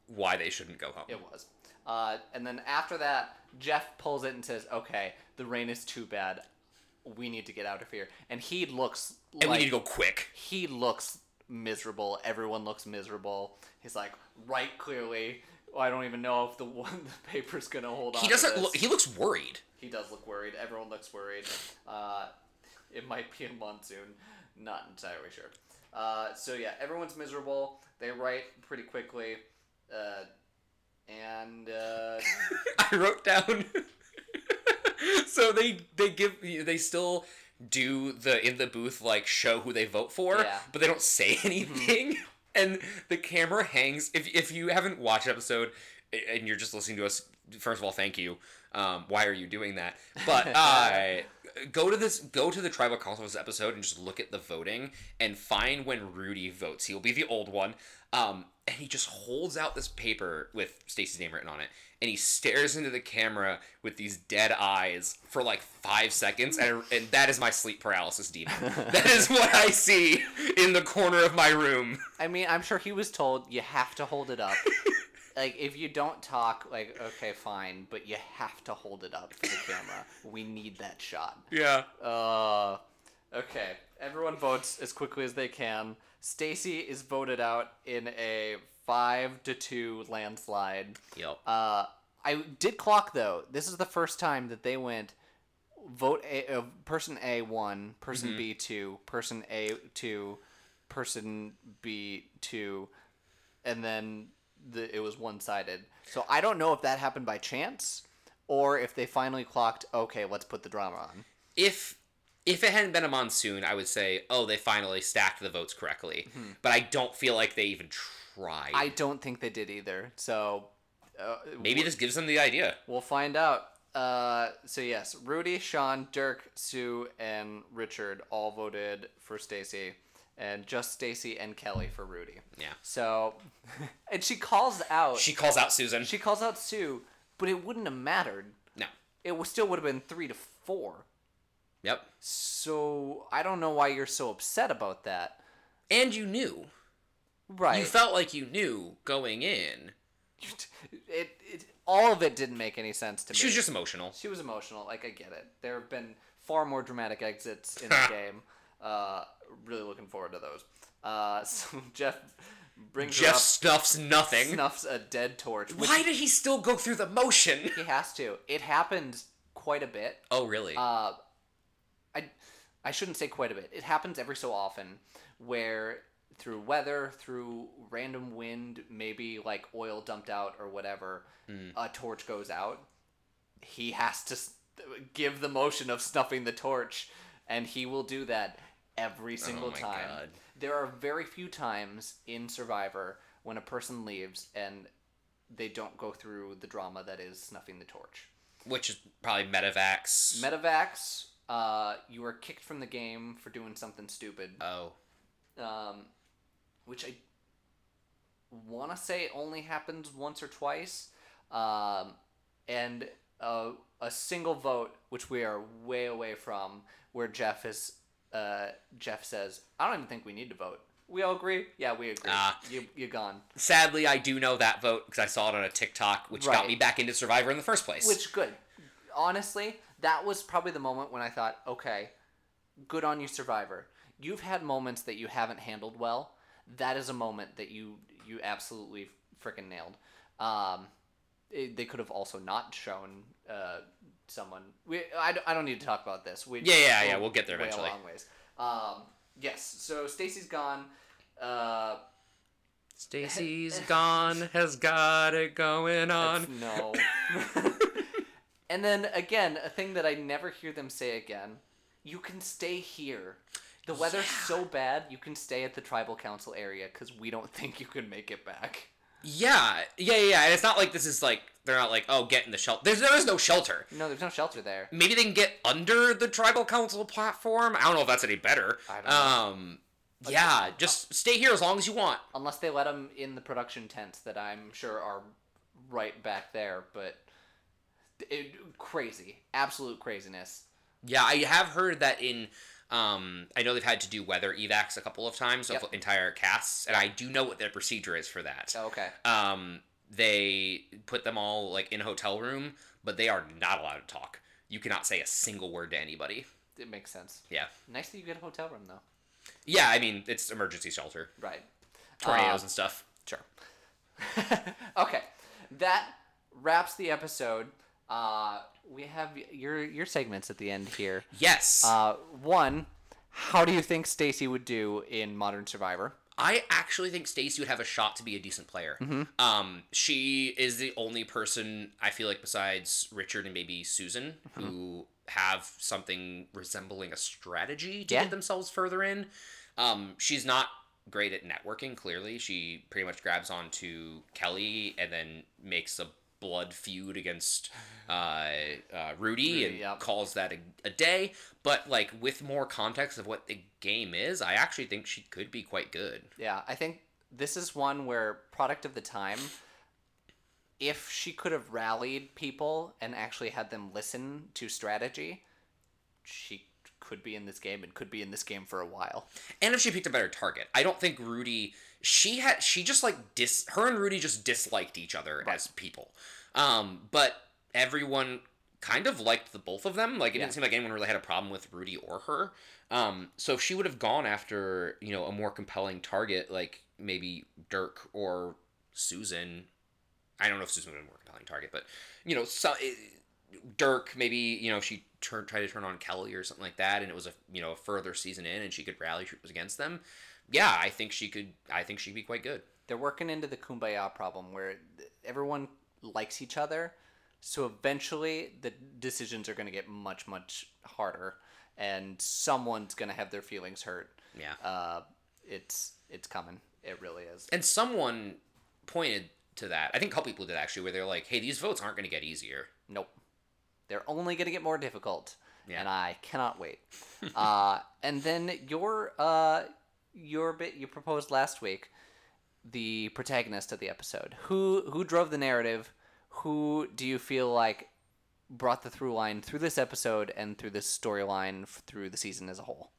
why they shouldn't go home. It was. Uh, and then after that, Jeff pulls it and says, "Okay, the rain is too bad. We need to get out of here." And he looks and like we need to go quick. he looks miserable. Everyone looks miserable. He's like, right, clearly. I don't even know if the one the paper's gonna hold on. He doesn't look he looks worried. He does look worried. Everyone looks worried. Uh, it might be a monsoon. Not entirely sure. Uh, so yeah, everyone's miserable. They write pretty quickly, uh, and uh, I wrote down So they they give they still do the in the booth like show who they vote for, Yeah. but they don't say anything. And the camera hangs. If if you haven't watched episode and you're just listening to us first of all, thank you. Um, why are you doing that? But uh, go to this, go to the tribal council's episode and just look at the voting and find when Rudy votes. He'll be the old one, um, and he just holds out this paper with Stacey's name written on it, and he stares into the camera with these dead eyes for like five seconds, and and that is my sleep paralysis demon. that is what I see in the corner of my room. I mean, I'm sure he was told you have to hold it up. like if you don't talk, like okay, fine, but you have to hold it up for the camera. We need that shot. Yeah. Uh, okay. Everyone votes as quickly as they can. Stacey is voted out in a five to two landslide. Yep. Uh, I did clock though. This is the first time that they went vote A, uh, person A one, person B two, person A two, person B two, and then the it was one sided. So I don't know if that happened by chance or if they finally clocked. Okay, let's put the drama on. if if it hadn't been a monsoon, I would say, oh, they finally stacked the votes correctly. But I don't feel like they even tried. I don't think they did either. So uh, Maybe this gives them the idea. We'll find out. Uh, so yes, Rudy, Sean, Dirk, Sue, and Richard all voted for Stacey, and just Stacey and Kelly for Rudy. Yeah. So, and she calls out. She calls out Susan. she calls out Sue, but it wouldn't have mattered. no. It still would have been three to four. Yep. So I don't know why you're so upset about that. And you knew. Right. You felt like you knew going in. it, it all of it didn't make any sense to me. She was just emotional. She was emotional. Like I get it. There have been far more dramatic exits in the game. Uh, really looking forward to those. Uh, so Jeff brings Jeff her stuffs nothing. snuffs a dead torch. Why did he still go through the motion? he has to. It happened quite a bit. Oh, really? Uh, I shouldn't say quite a bit. It happens every so often where through weather, through random wind, maybe like oil dumped out or whatever, mm. a torch goes out. He has to give the motion of snuffing the torch, and he will do that every oh single Oh time. God. There are very few times in Survivor when a person leaves and they don't go through the drama that is snuffing the torch. Which is probably Medivacs. Medivacs, uh, you were kicked from the game for doing something stupid, oh. um, which I want to say only happens once or twice, um, and uh, a single vote, which we are way away from, where Jeff is. Uh, Jeff says, "I don't even think we need to vote." We all agree. Yeah, we agree. Ah. you you gone. Sadly, I do know that vote because I saw it on a TikTok, which got me back into Survivor in the first place. Which good. Honestly, that was probably the moment when I thought, okay, good on you, Survivor. You've had moments that you haven't handled well. That is a moment that you you absolutely freaking nailed. Um, it- they could have also not shown uh, someone. We I, don't- I don't need to talk about this. We Yeah, yeah, yeah, we'll get there way a long ways. Um, yes. So Stacey's gone. Uh, Stacey's gone, has got it going on. no. and then again, a thing that I never hear them say again: you can stay here. The weather's so bad, you can stay at the tribal council area because we don't think you can make it back. Yeah, yeah, yeah. And it's not like this is like they're not like oh get in the shelter. There's there is no shelter. No, there's no shelter there. Maybe they can get under the tribal council platform. I don't know if that's any better. I don't know. Um, yeah, just stay here as long as you want. Unless they let them in the production tents that I'm sure are right back there, but it, crazy, absolute craziness. Yeah, I have heard that in. Um, I know they've had to do weather evacs a couple of times Yep. of entire casts, and I do know what their procedure is for that. Oh, okay. Um, they put them all like in a hotel room, but they are not allowed to talk. You cannot say a single word to anybody. It makes sense. Yeah, Nice that you get a hotel room though. yeah. I mean, it's emergency shelter, Right. tornadoes Uh, and stuff. Sure. okay, that wraps the episode. Uh, we have your your segments at the end here. Yes, Uh, one, how do you think Stacey would do in Modern Survivor? I actually think Stacey would have a shot to be a decent player. Mm-hmm. Um, she is the only person I feel like besides Richard and maybe Susan Mm-hmm. who have something resembling a strategy to Yeah. get themselves further in. Um, she's not great at networking. Clearly, she pretty much grabs onto Kelly and then makes a blood feud against uh, uh, Rudy, Rudy, and yep. calls that a, a day. But like with more context of what the game is, I actually think she could be quite good. Yeah, I think this is one where product of the time. If she could have rallied people and actually had them listen to strategy, she could be in this game and could be in this game for a while. And if she picked a better target, I don't think Rudy. She had she just like dis her and Rudy just disliked each other as people. Um, but everyone kind of liked the both of them. Like it Yeah. didn't seem like anyone really had a problem with Rudy or her. Um, so if she would have gone after you know a more compelling target, like maybe Dirk or Susan. I don't know if Susan would have been a more compelling target, but you know, so, Dirk maybe you know she turned tried to turn on Kelly or something like that, and it was a you know a further season in, and she could rally troops against them. Yeah, I think she could. I think she'd be quite good. They're working into the kumbaya problem where everyone likes each other, so eventually the decisions are going to get much much harder, and someone's going to have their feelings hurt. Yeah, Uh, it's it's coming. It really is. and someone pointed to that. I think a couple people did actually, where they're like, "Hey, these votes aren't going to get easier." Nope. They're only going to get more difficult. Yeah. And I cannot wait. uh, and then your uh, your bit you proposed last week, the protagonist of the episode. Who who drove the narrative? Who do you feel like brought the through line through this episode and through this storyline f- through the season as a whole?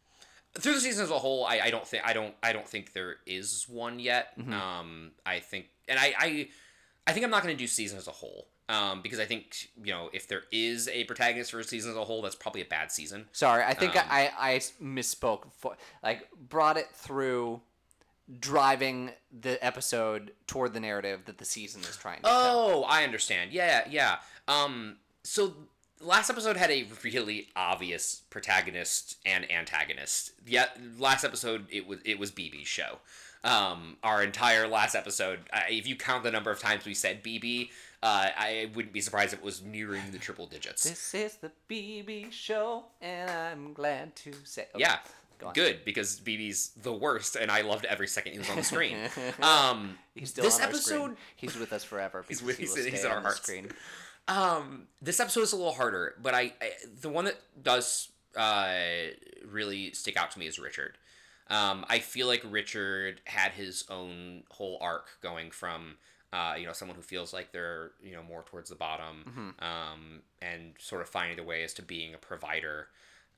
through the season as a whole, I, I don't think I don't I don't think there is one yet. Um, I think, and I I, I think I'm not going to do season as a whole. Um, because I think you know if there is a protagonist for a season as a whole, that's probably a bad season. Sorry, I think Um, I, I misspoke. For, like brought it through driving the episode toward the narrative that the season is trying to tell. Oh, I understand. Yeah, yeah. Um, so last episode had a really obvious protagonist and antagonist. Yeah, last episode it was it was BB's show. Um, our entire last episode, uh, if you count the number of times we said BB, uh, I wouldn't be surprised if it was nearing the triple digits. This is the BB show, and I'm glad to say. okay, yeah, go good because BB's the worst, and I loved every second he was on the screen. Um, He's still this on our episode, screen. He's with us forever. He's with- he he's- he's our hearts. Screen. Um, this episode is a little harder, but I, I the one that does uh really stick out to me is Richard. Um, I feel like Richard had his own whole arc going from uh, you know someone who feels like they're you know more towards the bottom um, and sort of finding their way as to being a provider.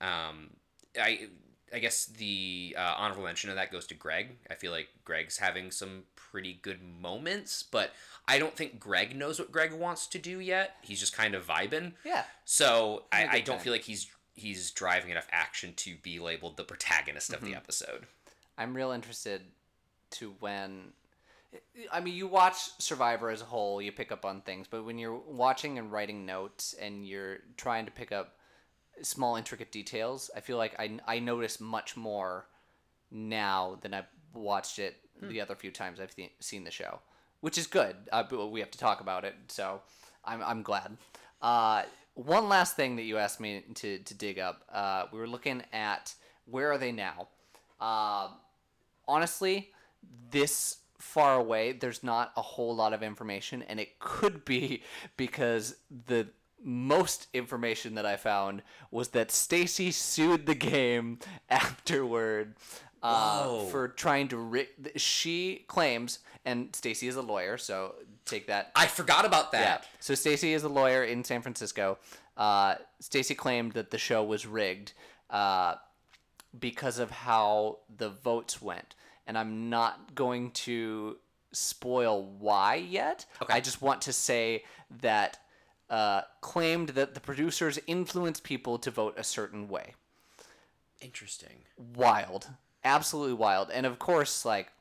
Um, I I guess the uh, honorable mention of that goes to Greg. I feel like Greg's having some pretty good moments, but I don't think Greg knows what Greg wants to do yet. He's just kind of vibing. Yeah. So I, I, don't time. feel like he's he's driving enough action to be labeled the protagonist of the episode. I'm real interested to when. I mean, you watch Survivor as a whole, you pick up on things, but when you're watching and writing notes and you're trying to pick up small, intricate details, I feel like I, I notice much more now than I've watched it the other few times I've th- seen the show, which is good. Uh, but we have to talk about it, so I'm, I'm glad. Uh, one last thing that you asked me to, to dig up. Uh, we were looking at where are they now? Uh, honestly, this far away, there's not a whole lot of information, and it could be because the most information that I found was that Stacey sued the game afterward uh, for trying to. Ri- she claims, and Stacey is a lawyer, so take that I forgot about yeah. that. So Stacey is a lawyer in San Francisco. Uh, Stacey claimed that the show was rigged uh, because of how the votes went, and I'm not going to spoil why yet. Okay. I just want to say that uh, claimed that the producers influenced people to vote a certain way. Interesting. Wild, absolutely wild, and of course, like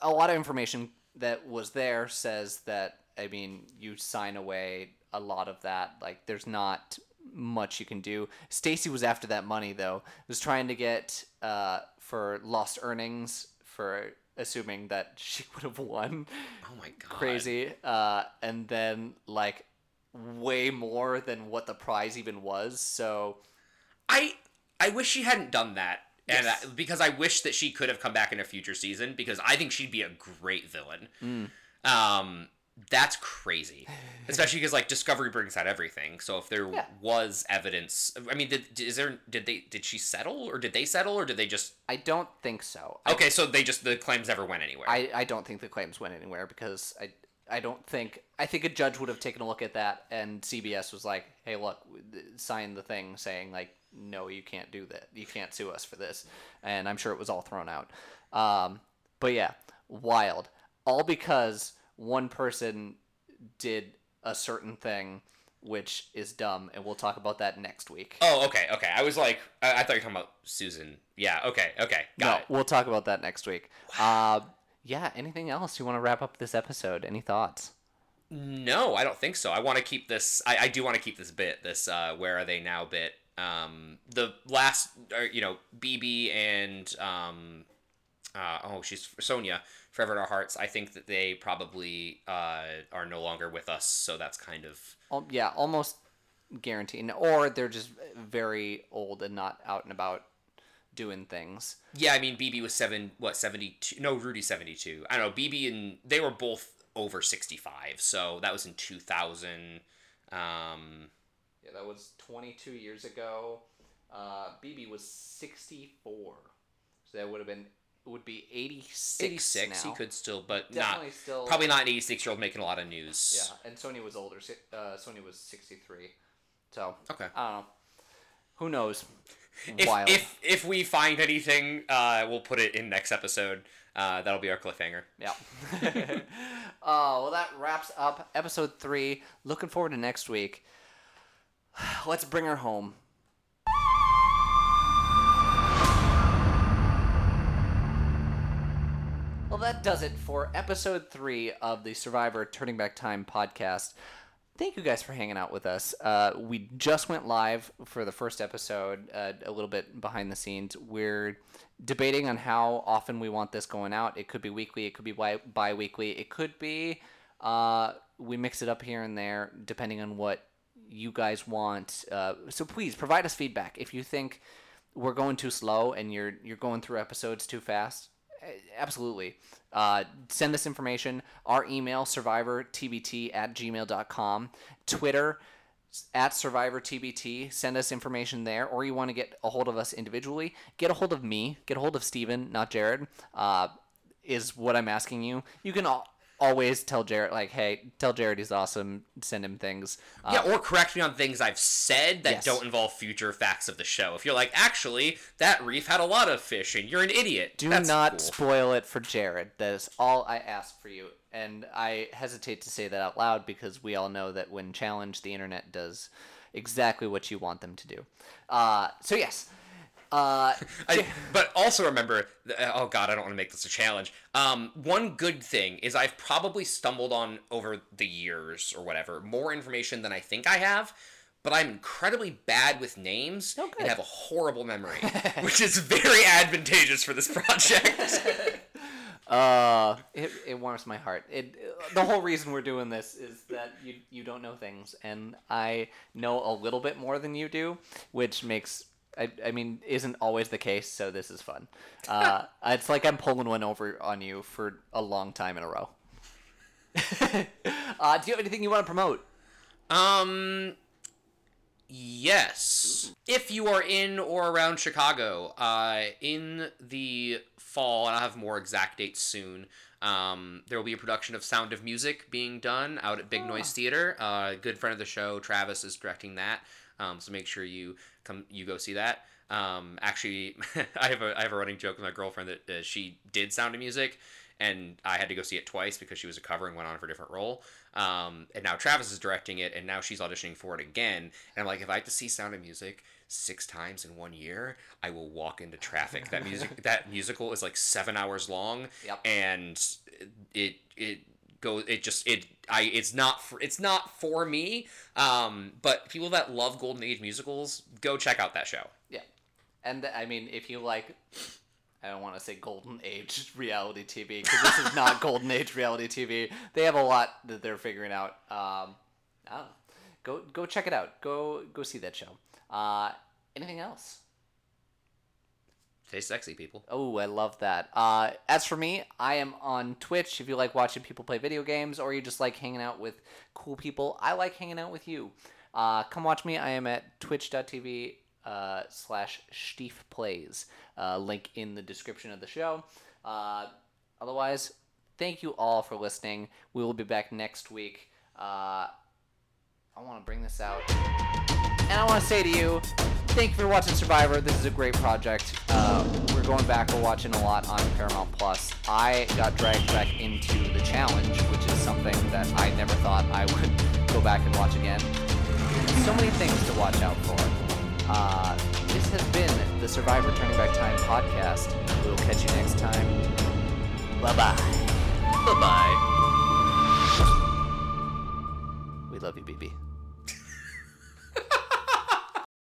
a lot of information that was there says that I mean you sign away a lot of that. Like there's not much you can do. Stacey was after that money though. Was trying to get uh, for lost earnings for assuming that she would have won. Oh my god. Crazy. Uh, and then like way more than what the prize even was. So I I wish she hadn't done that. And Yes. I, because I wish that she could have come back in a future season because I think she'd be a great villain. Mm. Um That's crazy, especially because like Discovery brings out everything. So if there Yeah. was evidence, I mean, did is there did they did she settle or did they settle or did they just I don't think so. I, okay? So they just the claims never went anywhere. I, I don't think the claims went anywhere because I I don't think I think a judge would have taken a look at that and CBS was like, hey, look, sign the thing saying like, no, you can't do that. You can't sue us for this. And I'm sure it was all thrown out. Um, but yeah, wild. All because one person did a certain thing, which is dumb, and we'll talk about that next week. oh, okay, okay. I was like, I, I thought you were talking about Susan. Yeah, okay, okay, got no, it. we'll talk about that next week. Uh, yeah. Anything else you want to wrap up this episode? Any thoughts? No, I don't think so. I want to keep this. I, I do want to keep this bit. This uh, where are they now bit. Um, the last, uh, you know, BB and um, uh, oh, she's Sonja, forever in our hearts. I think that they probably uh, are no longer with us. So that's kind of Al- yeah, almost guaranteed. Or they're just very old and not out and about doing things. yeah. I mean, BB was seven. What seventy two? No, Rudy seventy two. I don't know. BB and they were both over sixty five. So that was in two thousand. Um, Yeah, that was 22 years ago. Uh, BB was 64, so that would have been would be 86. 86 now. he could still but Definitely not still- probably not an 86 year old making a lot of news Yeah, and Sony was older. Uh, Sony was 63. So okay I don't know. Who knows? if, Wild. if if we find anything uh we'll put it in next episode uh that'll be our cliffhanger Yeah. oh, well, that wraps up episode three. Looking forward to next week. Let's bring her home. Well, that does it for episode three of the Survivor Turning Back Time podcast. Thank you guys for hanging out with us. Uh, we just went live for the first episode, uh, a little bit behind the scenes. We're debating on how often we want this going out. It could be weekly, it could be bi weekly, it could be uh, we mix it up here and there depending on what you guys want. Uh, so please provide us feedback. If you think we're going too slow and you're you're going through episodes too fast, eh, absolutely. Uh, send us information. Our email, survivortbt at gmail.com. Twitter, at survivortbt. Send us information there. Or you want to get a hold of us individually, get a hold of me. Get a hold of Steven, not Jared, uh, is what I'm asking you. You can al- always tell Jared, like, hey, tell Jared he's awesome. Send him things. Uh, yeah or correct me on things i've said that Yes. don't involve future facts of the show if you're like actually that reef had a lot of fish and you're an idiot Do That's not cool. spoil it for Jared. That is all I ask for you. And I hesitate to say that out loud because we all know that when challenged, the internet does exactly what you want them to do. Uh, so, yes. Uh, I, but also remember, oh god, I don't want to make this a challenge. Um, one good thing is I've probably stumbled on over the years or whatever more information than I think I have. But I'm incredibly bad with names Oh, and have a horrible memory, which is very advantageous for this project. uh, it, it warms my heart. It the whole reason we're doing this is that you you don't know things, and I know a little bit more than you do, which makes I, I mean isn't always the case. So this is fun. Uh, it's like I'm pulling one over on you for a long time in a row. uh, do you have anything you want to promote? Um. Yes. If you are in or around Chicago, uh, in the fall, and I'll have more exact dates soon. Um, there will be a production of Sound of Music being done out at Big Noise Theater. Uh, good friend of the show, Travis, is directing that. Um, so make sure you come, you go see that. Um, actually, I have a I have a running joke with my girlfriend that uh, she did Sound of Music, and I had to go see it twice because she was a cover and went on for a different role. Um, and now Travis is directing it, and now she's auditioning for it again. And I'm like, if I have to see Sound of Music six times in one year, I will walk into traffic. That music, that musical is like seven hours long, Yep. and it it goes. It just it I it's not for it's not for me. Um, but people that love Golden Age musicals, go check out that show. Yeah, and I mean, if you like, I don't want to say golden age reality TV because this is not golden age reality TV. They have a lot that they're figuring out. Um, I don't know. Go go check it out. Go go see that show. Uh, anything else? Stay sexy, people. Oh, I love that. Uh, as for me, I am on Twitch. If you like watching people play video games or you just like hanging out with cool people, I like hanging out with you. Uh, come watch me. I am at twitch.tv uh, slash Schteef Plays. Uh, link in the description of the show. Uh, otherwise, thank you all for listening. We will be back next week. Uh, I want to bring this out. And I want to say to you, thank you for watching Survivor. This is a great project. Uh, we're going back. We're watching a lot on Paramount Plus. I got dragged back into the challenge, which is something that I never thought I would go back and watch again. So many things to watch out for. Uh, this has been the Survivor Turning Back Time podcast. We will catch you next time. Bye bye. Bye bye. We love you, BB.